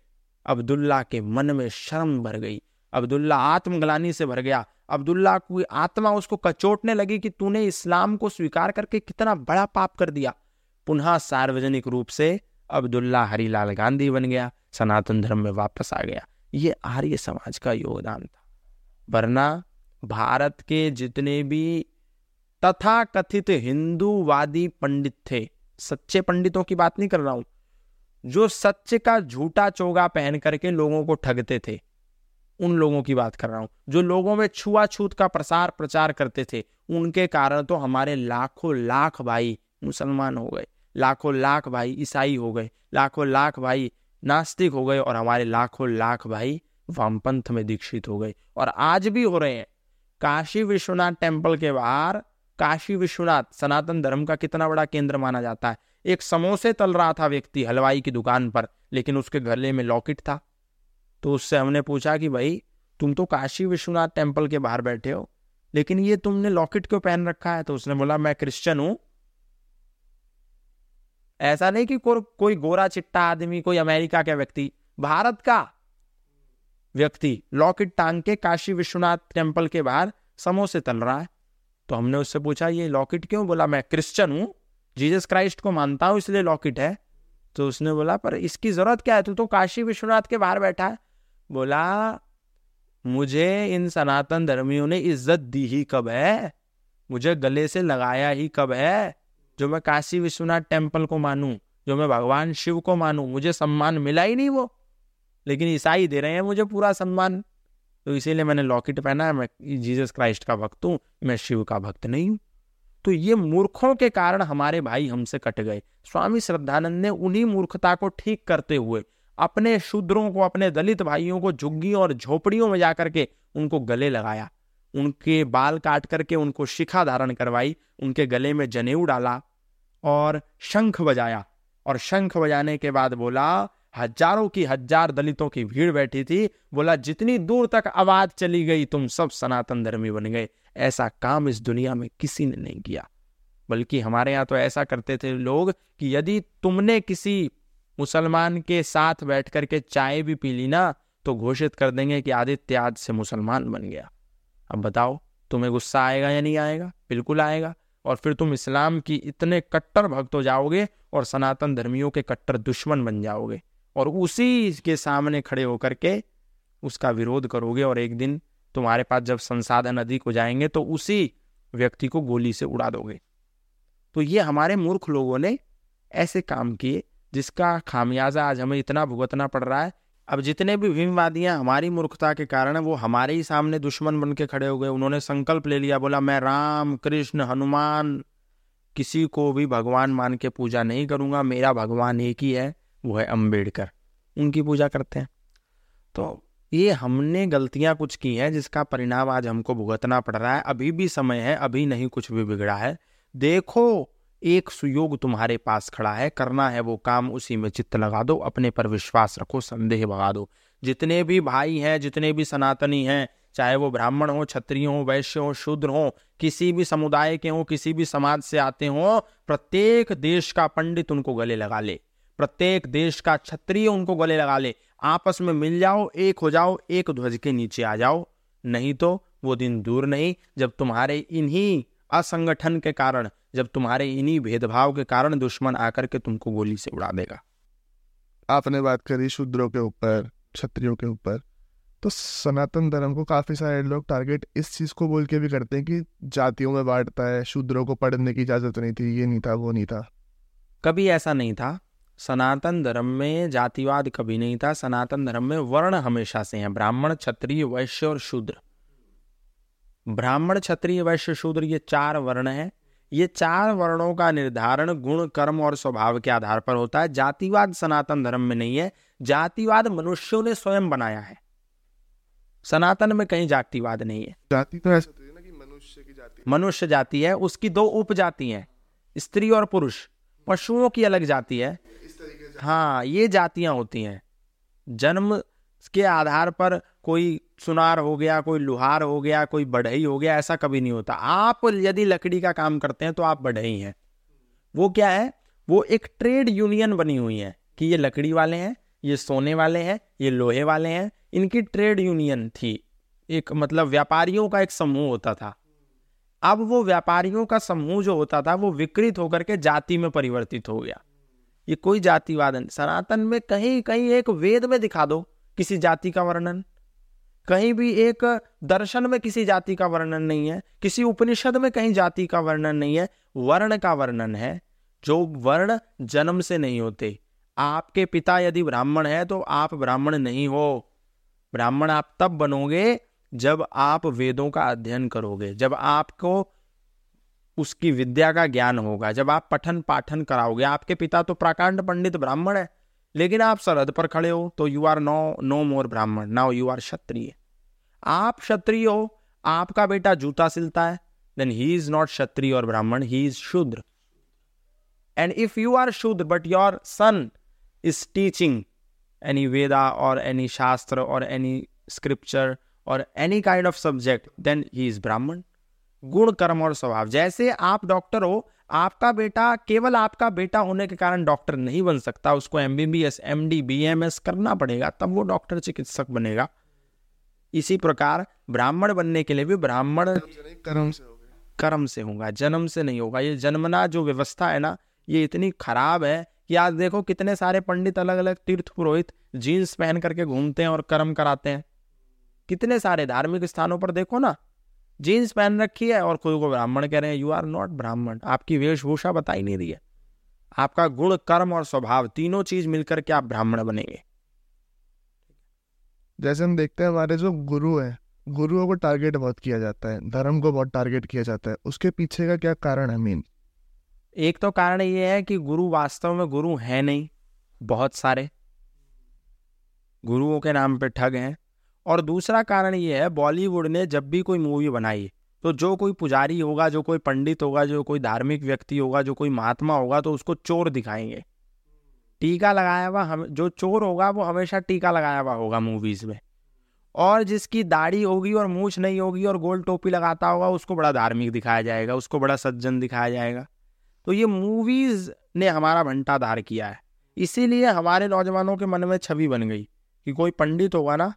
अब्दुल्ला के मन में शर्म भर गई। अब्दुल्ला आत्मग्लानी से भर गया। अब्दुल्ला की आत्मा उसको कचोटने लगी कि तूने इस्लाम को स्वीकार करके कितना बड़ा पाप कर दिया। पुनः सार्वजनिक रूप से अब्दुल्ला हरिलाल गांधी बन गया, सनातन धर्म में वापस आ गया। ये आर्य समाज का योगदान था। वरना भारत के जितने भी तथा कथित हिंदूवादी पंडित थे। सच्चे पंडितों की बात नहीं कर रहा हूँ। जो सच्चे का झूठा चोगा पहन करके लोगों को ठगते थे, उन लोगों की बात कर रहा हूँ। जो लोगों में छुआछूत का प्रसार प्रचार करते थे, उनके कारण तो हमारे लाखों लाख भाई मुसलमान हो गए, लाखों लाख भाई ईसाई हो गए, लाखों लाख भाई नास्तिक हो गए और हमारे लाखों लाख भाई वामपंथ में दीक्षित हो गए। और आज भी हो रहे हैं। काशी विश्वनाथ टेंपल के बाहर काशी विश्वनाथ सनातन धर्म का कितना बड़ा केंद्र माना जाता है। एक समोसे तल रहा था व्यक्ति हलवाई की दुकान पर लेकिन उसके गले में लॉकेट था। तो उससे हमने पूछा कि भाई तुम तो काशी विश्वनाथ टेंपल के बाहर बैठे हो लेकिन ये तुमने लॉकेट क्यों पहन रखा है? तो उसने बोला मैं क्रिश्चियन हूँ। ऐसा नहीं कि को, कोई गोरा चिट्टा आदमी कोई अमेरिका का व्यक्ति भारत का व्यक्ति लॉकेट टांग के काशी विश्वनाथ टेंपल के बाहर समोसे तल रहा है। तो हमने उससे पूछा, ये लॉकेट क्यों? बोला, मैं क्रिश्चियन हूँ, जीसस क्राइस्ट को मानता हूँ, इसलिए लॉकेट है। तो उसने बोला, पर इसकी ज़रूरत क्या है? तू तो काशी विश्वनाथ के बाहर बैठा है। बोला, मुझे इन सनातन धर्मियों ने इज़्ज़त दी ही कब है? मुझे गले से लगाया ही कब है? जो मैं काशी विश्वनाथ टेंपल को मानूं, जो मैं भगवान शिव को मानूं, मुझे सम्मान मिला ही नहीं वो। लेकिन ईसाई दे रहे हैं मुझे पूरा सम्मान। तो इसीलिए मैंने लॉकेट पहना है, मैं जीसस क्राइस्ट का भक्त हूँ, मैं शिव का भक्त नहीं हूँ। तो ये मूर्खों के कारण हमारे भाई हमसे कट गए। स्वामी श्रद्धानंद ने उन्हीं मूर्खता को ठीक करते हुए, अपने शूद्रों को, अपने दलित भाइयों को, झुग्गियों और झोपड़ियों में जाकर के उनको गले लगाया। उनके बाल काट करके उनको शिखा धारण करवाई, उनके गले में जनेऊ डाला और शंख बजाया। और शंख बजाने के बाद बोला हज़ारों की हज़ार दलितों की भीड़ बैठी थी। बोला, जितनी दूर तक आवाज़ चली गई, तुम सब सनातन धर्मी बन गए। ऐसा काम इस दुनिया में किसी ने नहीं किया। बल्कि हमारे यहाँ तो ऐसा करते थे लोग कि यदि तुमने किसी मुसलमान के साथ बैठ करके चाय भी पी ली ना तो घोषित कर देंगे कि आदित्य आज से मुसलमान बन गया। अब बताओ, तुम्हें गुस्सा आएगा या नहीं आएगा? बिल्कुल आएगा। और फिर तुम इस्लाम की इतने कट्टर भक्त हो जाओगे और सनातन धर्मियों के कट्टर दुश्मन बन जाओगे। और उसी के सामने खड़े होकर के उसका विरोध करोगे और एक दिन तुम्हारे पास जब संसाधन अधिक हो जाएँगे तो उसी व्यक्ति को गोली से उड़ा दोगे। तो ये हमारे मूर्ख लोगों ने ऐसे काम किए जिसका खामियाजा आज हमें इतना भुगतना पड़ रहा है। अब जितने भी भीमवादी हमारी मूर्खता के कारण वो हमारे ही सामने दुश्मन बन के खड़े हो गए। उन्होंने संकल्प ले लिया, बोला, मैं राम, कृष्ण, हनुमान, किसी को भी भगवान मान के पूजा नहीं करूँगा। मेरा भगवान एक ही है। वो है अंबेडकर उनकी पूजा करते हैं। तो ये हमने गलतियाँ कुछ की हैं जिसका परिणाम आज हमको भुगतना पड़ रहा है। अभी भी समय है, अभी नहीं कुछ भी बिगड़ा है। देखो, एक सुयोग तुम्हारे पास खड़ा है, करना है वो काम, उसी में चित्त लगा दो, अपने पर विश्वास रखो, संदेह भगा दो। जितने भी भाई हैं, जितने भी सनातनी हैं, चाहे वो ब्राह्मण हो, क्षत्रिय हो, वैश्य हो, शूद्र हो, किसी भी समुदाय के हो, किसी भी समाज से आते हो, प्रत्येक देश का पंडित उनको गले लगा ले। प्रत्येक देश का क्षत्रिय उनको गले लगा ले। आपस में मिल जाओ एक हो जाओ एक ध्वज के नीचे आ जाओ। नहीं तो वो दिन दूर नहीं जब तुम्हारे इन्हीं असंगठन के कारण जब तुम्हारे इन्हीं भेदभाव के कारण दुश्मन आकर के तुमको गोली से उड़ा देगा। आपने बात करी शूद्रों के ऊपर क्षत्रियों के ऊपर। तो सनातन धर्म को काफ़ी सारे लोग टारगेट इस चीज़ को बोल के भी करते हैं कि जातियों में बांटता है शूद्रों को पढ़ने की इजाज़त नहीं थी ये नहीं था वो नहीं था। कभी ऐसा नहीं था। सनातन धर्म में जातिवाद कभी नहीं था। सनातन धर्म में वर्ण हमेशा से हैं। ब्राह्मण क्षत्रिय वैश्य और शूद्र। ब्राह्मण क्षत्रिय वैश्य शूद्र ये चार वर्ण हैं। ये चार वर्णों का निर्धारण गुण कर्म और स्वभाव के आधार पर होता है। जातिवाद सनातन धर्म में नहीं है। जातिवाद मनुष्यों ने स्वयं बनाया है। सनातन में कहीं जातिवाद नहीं है। जाति तो ऐसा तो ना कि मनुष्य की जाति मनुष्य जाति है उसकी दो उपजाति हैं। स्त्री और पुरुष। पशुओं की अलग जाति है। हाँ ये जातियाँ होती हैं। जन्म के आधार पर कोई सुनार हो गया, कोई लुहार हो गया, कोई बढ़ई हो गया, ऐसा कभी नहीं होता। आप यदि लकड़ी का काम करते हैं तो आप बढ़ई हैं। वो क्या है? वो एक ट्रेड यूनियन बनी हुई है कि ये लकड़ी वाले हैं, ये सोने वाले हैं, ये लोहे वाले हैं। इनकी ट्रेड यूनियन थी। एक मतलब व्यापारियों का एक समूह होता था। अब वो व्यापारियों का समूह जो होता था, वो विकृत होकर के जाति में परिवर्तित हो गया। ये कोई जातिवाद नहीं। सनातन में कहीं कहीं एक वेद में दिखा दो किसी जाति का वर्णन। कहीं भी एक दर्शन में किसी जाति का वर्णन नहीं है। किसी उपनिषद में कहीं जाति का वर्णन नहीं है। वर्ण का वर्णन है। जो वर्ण जन्म से नहीं होते। आपके पिता यदि ब्राह्मण है तो आप ब्राह्मण नहीं हो। ब्राह्मण आप तब बनोगे जब आप वेदों का अध्ययन करोगे। जब आपको उसकी विद्या का ज्ञान होगा। जब आप पठन पाठन कराओगे, आपके पिता तो प्राकांड पंडित ब्राह्मण है, लेकिन आप सरहद पर खड़े हो तो you are no no more Brahmin now you are क्षत्रिय। आप क्षत्रिय हो, आपका बेटा जूता सिलता है then he is not Kshatriya और Brahmin he is Shudra. And if you are Shudra but your son is teaching any Veda और एनी शास्त्र और एनी स्क्रिप्चर और any kind of subject then he is Brahmin. गुण कर्म और स्वभाव। जैसे आप डॉक्टर हो आपका बेटा केवल आपका बेटा होने के कारण डॉक्टर नहीं बन सकता। उसको M B B S M D B M S करना पड़ेगा तब वो डॉक्टर चिकित्सक बनेगा। इसी प्रकार ब्राह्मण बनने के लिए भी ब्राह्मण कर्म से कर्म से होगा जन्म से नहीं होगा। ये जन्मना जो व्यवस्था है ना ये इतनी खराब है कि आज देखो कितने सारे पंडित अलग अलग तीर्थ पुरोहित जीन्स पहन करके घूमते हैं और कर्म कराते हैं। कितने सारे धार्मिक स्थानों पर देखो ना जीन्स पहन रखी है और खुद को ब्राह्मण कह रहे हैं यू आर नॉट ब्राह्मण। आपकी वेशभूषा बता ही नहीं रही है। आपका गुण कर्म और स्वभाव तीनों चीज़ मिलकर के आप ब्राह्मण बनेंगे। जैसे हम देखते हैं हमारे जो गुरु है गुरुओं को टारगेट बहुत किया जाता है धर्म को बहुत टारगेट किया जाता है। उसके पीछे का क्या कारण है मीन एक तो कारण ये है कि गुरु वास्तव में गुरु है नहीं बहुत सारे। गुरुओं के नाम पे ठग हैं। और दूसरा कारण ये है, बॉलीवुड ने जब भी कोई मूवी बनाई तो जो कोई पुजारी होगा, जो कोई पंडित होगा, जो कोई धार्मिक व्यक्ति होगा, जो कोई महात्मा होगा तो उसको चोर दिखाएँगे। टीका लगाया हुआ हम, जो चोर होगा, वो हमेशा टीका लगाया हुआ होगा मूवीज़ में। और जिसकी दाढ़ी होगी और मूछ नहीं होगी और गोल टोपी लगाता होगा, उसको बड़ा धार्मिक दिखाया जाएगा, उसको बड़ा सज्जन दिखाया जाएगा। तो ये मूवीज़ ने हमारा भंटाधार किया है। इसीलिए हमारे नौजवानों के मन में छवि बन गई कि कोई पंडित होगा ना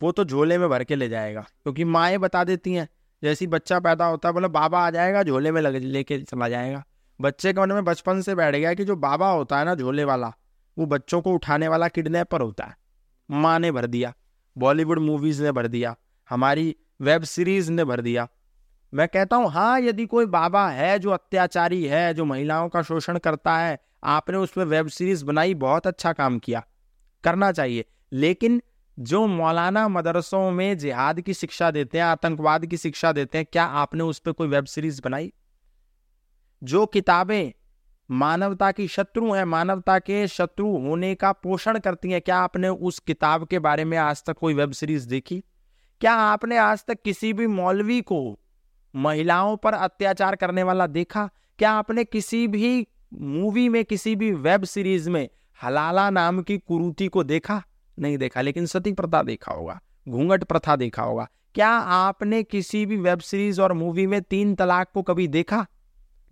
वो तो झोले में भर के ले जाएगा, क्योंकि माएँ बता देती हैं, जैसी बच्चा पैदा होता है, बोले, बाबा आ जाएगा, झोले में लगे, लेके चला जाएगा। बच्चे के मन में बचपन से बैठ गया कि जो बाबा होता है ना, झोले वाला, वो बच्चों को उठाने वाला किडनैपर होता है। माँ ने भर दिया, बॉलीवुड मूवीज़ ने भर दिया, हमारी वेब सीरीज़ ने भर दिया। मैं कहता हूँ हाँ यदि कोई बाबा है, जो अत्याचारी है, जो महिलाओं का शोषण करता है, आपने उस पर वेब सीरीज़ बनाई, बहुत अच्छा काम किया, करना चाहिए। लेकिन जो मौलाना मदरसों में जिहाद की शिक्षा देते हैं, आतंकवाद की शिक्षा देते हैं, क्या आपने उस पर कोई वेब सीरीज़ बनाई? जो किताबें मानवता की शत्रु हैं, मानवता के शत्रु होने का पोषण करती हैं, क्या आपने उस किताब के बारे में आज तक कोई वेब सीरीज़ देखी? क्या आपने आज तक किसी भी मौलवी को महिलाओं पर अत्याचार करने वाला देखा? क्या आपने किसी भी मूवी में, किसी भी वेब सीरीज़ में हलाला नाम की कुरूति को देखा? नहीं देखा, लेकिन सती प्रथा देखा होगा, घूंघट प्रथा देखा होगा। क्या आपने किसी भी वेब सीरीज़ और मूवी में तीन तलाक को कभी देखा?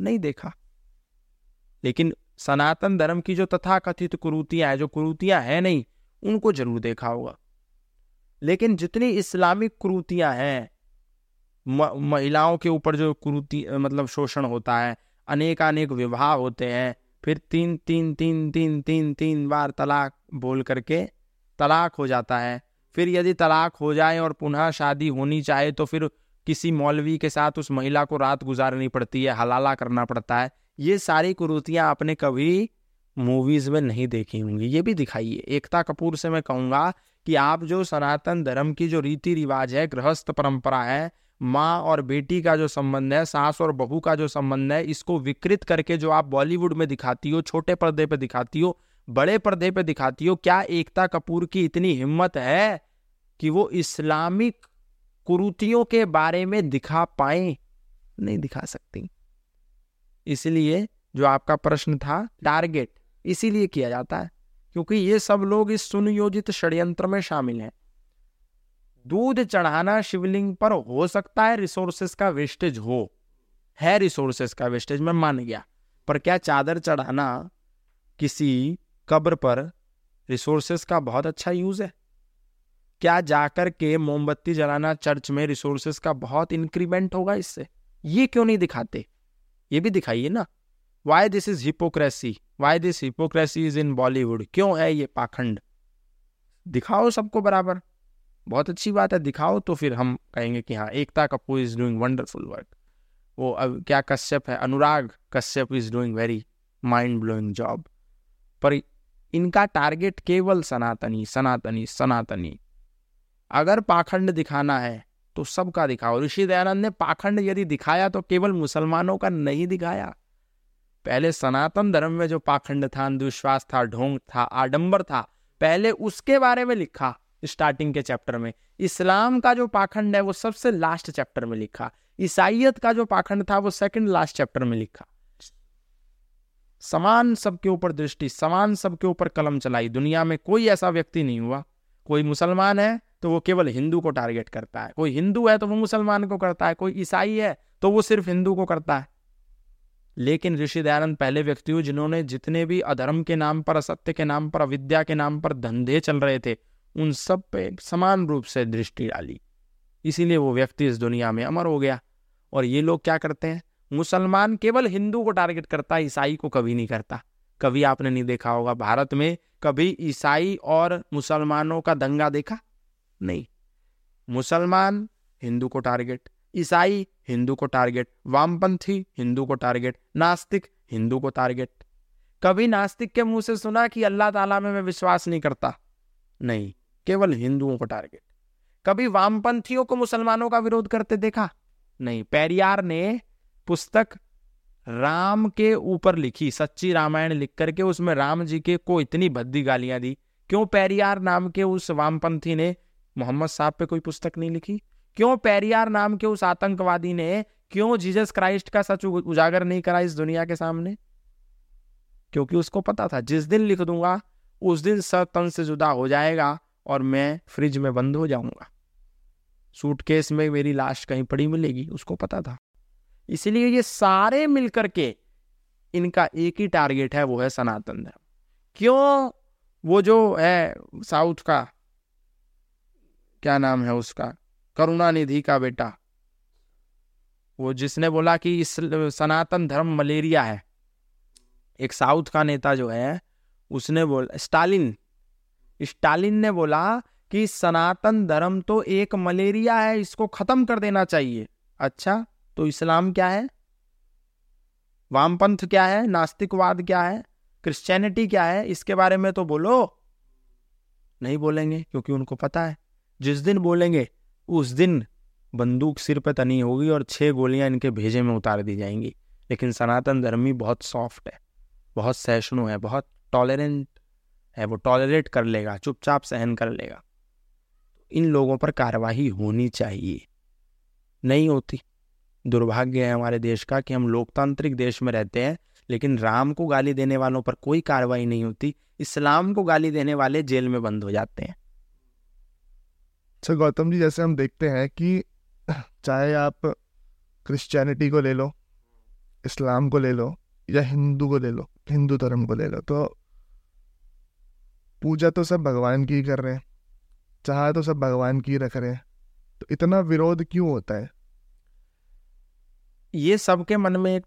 नहीं देखा। लेकिन सनातन धर्म की जो तथाकथित कुरूतियाँ हैं, जो कुरूतियाँ हैं नहीं, उनको ज़रूर देखा होगा। लेकिन जितनी इस्लामिक कुरूतियाँ हैं महिलाओं के ऊपर जो कुरूति मतलब शोषण होता है अनेक अनेक विवाह होते हैं, फिर तीन तीन तीन तीन तीन तीन बार तलाक बोल करके तलाक हो जाता है। फिर यदि तलाक हो जाए और पुनः शादी होनी चाहे तो फिर किसी मौलवी के साथ उस महिला को रात गुजारनी पड़ती है, हलाला करना पड़ता है। ये सारी कुरूतियाँ आपने कभी मूवीज़ में नहीं देखी होंगी। ये भी दिखाइए। एकता कपूर से मैं कहूँगा कि आप जो सनातन धर्म की जो रीति रिवाज है, गृहस्थ परंपरा है, माँ और बेटी का जो संबंध है, सास और बहू का जो संबंध है, इसको विकृत करके जो आप बॉलीवुड में दिखाती हो, छोटे पर्दे पर दिखाती हो बड़े पर्दे पे दिखाती हो, क्या एकता कपूर की इतनी हिम्मत है कि वो इस्लामिक कुरूतियों के बारे में दिखा पाए? नहीं दिखा सकती। इसलिए जो आपका प्रश्न था, टारगेट, इसीलिए किया जाता है, क्योंकि ये सब लोग इस सुनियोजित षड्यंत्र में शामिल हैं। दूध चढ़ाना शिवलिंग पर हो सकता है रिसोर्सेस का वेस्टेज हो। है रिसोर्सेस का वेस्टेज, मैं मान गया, पर क्या चादर चढ़ाना किसी कब्र पर रिसोर्सेस का बहुत अच्छा यूज़ है। क्या जाकर के मोमबत्ती जलाना चर्च में रिसोर्सेस का बहुत इंक्रीमेंट होगा इससे? ये क्यों नहीं दिखाते? ये भी दिखाइए ना। Why this is hypocrisy why this hypocrisy is in Bollywood क्यों है ये पाखंड? दिखाओ सबको बराबर। बहुत अच्छी बात है, दिखाओ तो फिर हम कहेंगे कि हाँ Ekta Kapoor is doing wonderful work वो अब क्या कश्यप है? Anurag Kashyap is doing very mind blowing job पर इनका टारगेट केवल सनातनी सनातनी सनातनी। अगर पाखंड दिखाना है तो सबका दिखाओ। ऋषि दयानंद ने पाखंड यदि दिखाया तो केवल मुसलमानों का नहीं दिखाया। पहले सनातन धर्म में जो पाखंड था, अंधविश्वास था, ढोंग था, आडंबर था, पहले उसके बारे में लिखा स्टार्टिंग के चैप्टर में। इस्लाम का जो पाखंड है, वो सबसे लास्ट चैप्टर में लिखा। ईसाइयत का जो पाखंड था, वो सेकंड लास्ट चैप्टर में लिखा। समान सबके ऊपर दृष्टि, समान सबके ऊपर कलम चलाई। दुनिया में कोई ऐसा व्यक्ति नहीं हुआ। कोई मुसलमान है तो वो केवल हिंदू को टारगेट करता है। कोई हिंदू है तो वो मुसलमान को करता है। कोई ईसाई है तो वो सिर्फ़ हिंदू को करता है। लेकिन ऋषि दयानंद पहले व्यक्ति हुए, जिन्होंने जितने भी अधर्म के नाम पर, असत्य के नाम पर, अविद्या के नाम पर धंधे चल रहे थे, उन सब पे समान रूप से दृष्टि डाली। इसीलिए वो व्यक्ति इस दुनिया में अमर हो गया। और ये लोग क्या करते हैं? मुसलमान केवल हिंदू को टारगेट करता है ईसाई को कभी नहीं करता। कभी आपने नहीं देखा होगा, भारत में कभी ईसाई और मुसलमानों का दंगा देखा? नहीं। मुसलमान हिंदू को टारगेट ईसाई हिंदू को टारगेट वामपंथी हिंदू को टारगेट नास्तिक हिंदू को टारगेट कभी नास्तिक के मुँह से सुना कि अल्लाह ताला में मैं विश्वास नहीं करता? नहीं, केवल हिंदुओं को टारगेट कभी वामपंथियों को मुसलमानों का विरोध करते देखा? नहीं। पेरियार ने पुस्तक राम के ऊपर लिखी, सच्ची रामायण लिख करके उसमें राम जी के को इतनी भद्दी गालियाँ दी। क्यों पेरियार नाम के उस वामपंथी ने मोहम्मद साहब पे कोई पुस्तक नहीं लिखी? क्यों पेरियार नाम के उस आतंकवादी ने, क्यों जीसस क्राइस्ट का सच उजागर नहीं करा इस दुनिया के सामने? क्योंकि उसको पता था, जिस दिन लिख दूँगा, उस दिन सतन से जुदा हो जाएगा और मैं फ्रिज में बंद हो जाऊँगा। सूटकेस में मेरी लाश कहीं पड़ी मिलेगी, उसको पता था। इसलिए ये सारे मिलकर के इनका एक ही टारगेट है, वो है सनातन धर्म। क्यों? वो जो है साउथ का, क्या नाम है उसका? करुणानिधि का बेटा। वो जिसने बोला कि इस सनातन धर्म मलेरिया है। एक साउथ का नेता जो है, उसने बोला, स्टालिन। स्टालिन ने बोला कि सनातन धर्म तो एक मलेरिया है, इसको खत्म कर देना चाहिए। अच्छा? तो इस्लाम क्या है? वामपंथ क्या है? नास्तिकवाद क्या है? क्रिश्चियनिटी क्या है? इसके बारे में तो बोलो। नहीं बोलेंगे, क्योंकि उनको पता है। जिस दिन बोलेंगे, उस दिन बंदूक सिर पर तनी होगी और छह गोलियाँ इनके भेजे में उतार दी जाएँगी। लेकिन सनातन धर्मी बहुत सॉफ्ट है, बहुत सहिष्णु है, बहुत टॉलरेंट है। वो टॉलरेट कर लेगा, चुपचाप सहन कर लेगा। इन लोगों पर कार्रवाई होनी चाहिए। नहीं होती। दुर्भाग्य है हमारे देश का कि हम लोकतांत्रिक देश में रहते हैं, लेकिन राम को गाली देने वालों पर कोई कार्रवाई नहीं होती। इस्लाम को गाली देने वाले जेल में बंद हो जाते हैं। अच्छा गौतम जी, जैसे हम देखते हैं कि चाहे आप क्रिश्चियनिटी को ले लो, इस्लाम को ले लो, या हिंदू को ले लो, हिंदू धर्म को ले लो तो पूजा तो सब भगवान की कर रहे हैं, चाह तो सब भगवान की रख रहे हैं तो इतना विरोध क्यों होता है? ये सबके मन में एक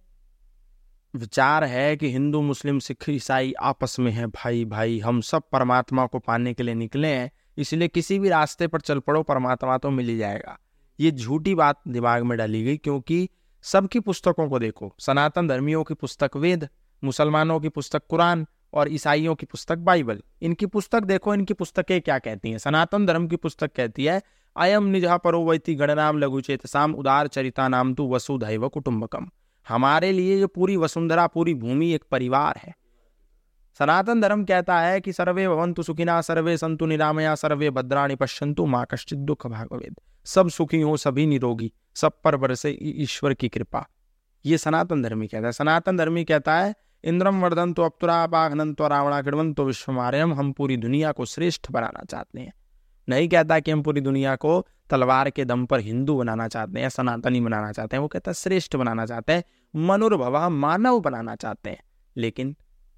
विचार है कि हिंदू, मुस्लिम, सिख, ईसाई आपस में है, भाई भाई, हम सब परमात्मा को पाने के लिए निकले हैं, इसलिए किसी भी रास्ते पर चल पड़ो, परमात्मा तो मिल ही जाएगा। ये झूठी बात दिमाग में डाली गई, क्योंकि सबकी पुस्तकों को देखो, सनातन धर्मियों की पुस्तक वेद, मुसलमानों की पुस्तक कुरान और ईसाइयों की पुस्तक बाइबल। इनकी पुस्तक देखो, इनकी पुस्तकें क्या कहती हैं? सनातन धर्म की पुस्तक कहती है अयम निजहा परोवैती गणनाम लघु चेतसाम उदार चरिता नाम तु वसुधैव कुटुंबकम हमारे लिए ये पूरी वसुंधरा, पूरी भूमि एक परिवार है। सनातन धर्म कहता है कि सर्वे भवंतु सुखिना, सर्वे संतु निरामया, सर्वे भद्राणी पश्यंतु माँ कश्चित दुख भागवेद। सब सुखी हो सभी निरोगी, सब पर बरसे ईश्वर की कृपा। ये सनातन धर्मी कहता है। सनातन धर्मी कहता है, इंद्रम वर्धन तो अप्तुरा बाघनन तो रावणा किड़वन तो विश्वमार्यम, हम पूरी दुनिया को श्रेष्ठ बनाना चाहते हैं। नहीं कहता कि हम पूरी दुनिया को तलवार के दम पर हिंदू बनाना चाहते हैं सनातनी बनाना चाहते हैं, वो कहता है श्रेष्ठ बनाना चाहते हैं मनुर्भवा मानव बनाना चाहते हैं। लेकिन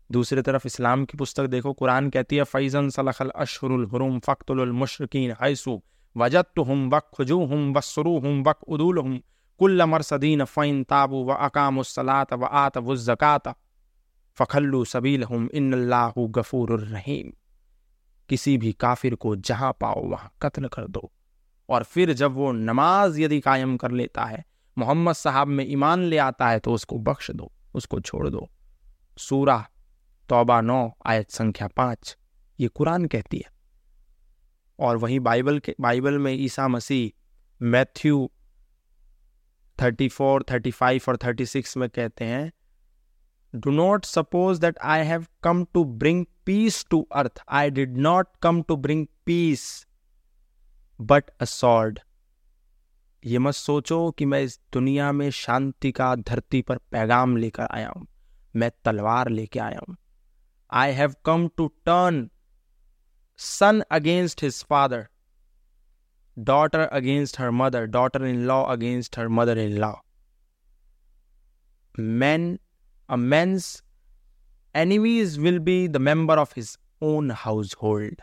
दूसरी तरफ़ इस्लाम की पुस्तक देखो, कुरान कहती है, फैजन सलखल अशरुल हुरुम फ़क्तुल मुशरकिन हैसु वजत हम वक खुजू हम वसरू हम वक उदुल हम कुल्ल मरसदीन फ़ैन ताबू व अकामुसलात व आत वज़क़ात फ़खल्लु सबील हम इन्नल्लाहु गफूर रहीम। किसी भी काफिर को जहाँ पाओ, वहाँ कत्ल कर दो। और फिर जब वो नमाज़ यदि कायम कर लेता है, मोहम्मद साहब में ईमान ले आता है तो उसको बख्श दो, उसको छोड़ दो। सूरा, तौबा नौ, आयत संख्या पाँच, ये कुरान कहती है। और वहीं बाइबल के, बाइबल में Isa Masih Matthew thirty four, thirty five और थर्टी सिक्स में कहते हैं do not suppose that I have come to bring peace to earth I did not come to bring peace but a sword ये मत सोचो कि मैं इस दुनिया में शांति का धरती पर पैगाम लेकर आया हूँ। मैं तलवार लेके आया हूँ। I have come to turn son against his father daughter against her mother daughter in law against her mother in law man a man's enemies will be the member of his own household.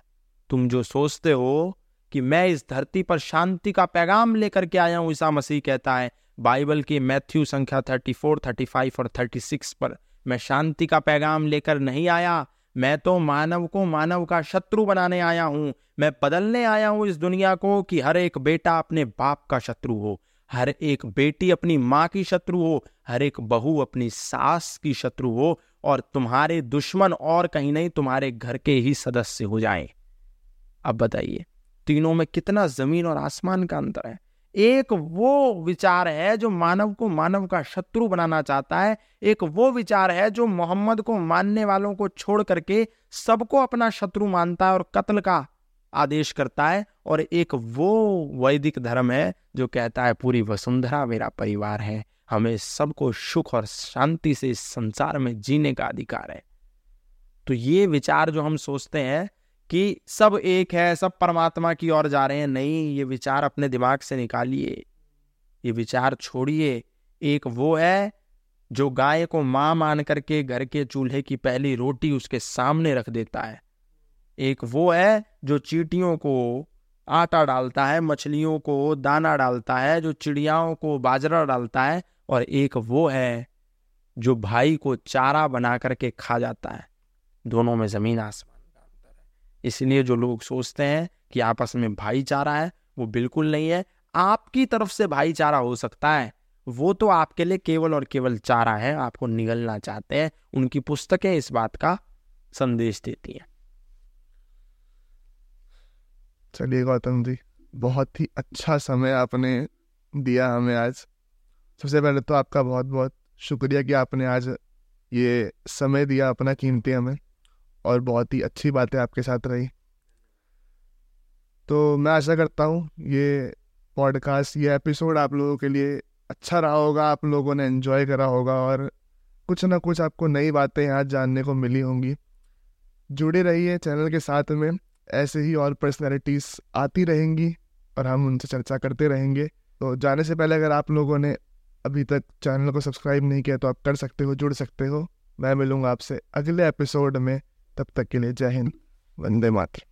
तुम जो सोचते हो कि मैं इस धरती पर शांति का पैगाम लेकर के आया हूँ ईसा मसीह कहता है बाइबल की मैथ्यू संख्या 34, 35 और 36 पर मैं शांति का पैगाम लेकर नहीं आया। मैं तो मानव को मानव का शत्रु बनाने आया हूँ। मैं बदलने आया हूँ इस दुनिया को कि हर एक बेटा अपने बाप का शत्रु हो। हर एक बेटी अपनी माँ की शत्रु हो, हर एक बहू अपनी सास की शत्रु हो और तुम्हारे दुश्मन और कहीं नहीं, तुम्हारे घर के ही सदस्य हो जाएँ। अब बताइए, तीनों में कितना ज़मीन और आसमान का अंतर है? एक वो विचार है जो मानव को मानव का शत्रु बनाना चाहता है, एक वो विचार है जो मोहम्मद को मानने वालों को छोड़ करके सबको अपना शत्रु मानता है और कत्ल का आदेश करता है और एक वो वैदिक धर्म है जो कहता है, पूरी वसुंधरा मेरा परिवार है, हमें सबको सुख और शांति से इस संसार में जीने का अधिकार है। तो ये विचार जो हम सोचते हैं कि सब एक है, सब परमात्मा की ओर जा रहे हैं, नहीं, ये विचार अपने दिमाग से निकालिए, ये विचार छोड़िए। एक वो है जो गाय को माँ मान करके घर के चूल्हे की पहली रोटी उसके सामने रख देता है। एक वो है जो चीटियों को आटा डालता है, मछलियों को दाना डालता है, जो चिड़ियाओं को बाजरा डालता है और एक वो है जो भाई को चारा बना करके खा जाता है। दोनों में ज़मीन आसमान का अंतर है। इसलिए जो लोग सोचते हैं कि आपस में भाईचारा है, वो बिल्कुल नहीं है। आपकी तरफ़ से भाईचारा हो सकता है। वो तो आपके लिए केवल और केवल चारा है, आपको निगलना चाहते हैं। उनकी पुस्तकें इस बात का संदेश देती हैं। चलिए गौतम जी बहुत ही अच्छा समय आपने दिया हमें आज। सबसे पहले तो आपका बहुत बहुत शुक्रिया कि आपने आज ये समय दिया अपना कीमती हमें और बहुत ही अच्छी बातें आपके साथ रही। तो मैं आशा करता हूँ ये पॉडकास्ट ये एपिसोड आप लोगों के लिए अच्छा रहा होगा, आप लोगों ने एंजॉय करा होगा और कुछ ना कुछ आपको नई बातें यहाँ जानने को मिली होंगी। जुड़े रहिए चैनल के साथ में। ऐसे ही और पर्सनैलिटीज़ आती रहेंगी और हम उनसे चर्चा करते रहेंगे। तो जाने से पहले अगर आप लोगों ने अभी तक चैनल को सब्सक्राइब नहीं किया तो आप कर सकते हो, जुड़ सकते हो। मैं मिलूँगा आपसे अगले एपिसोड में। तब तक के लिए जय हिंद, वंदे मातरम।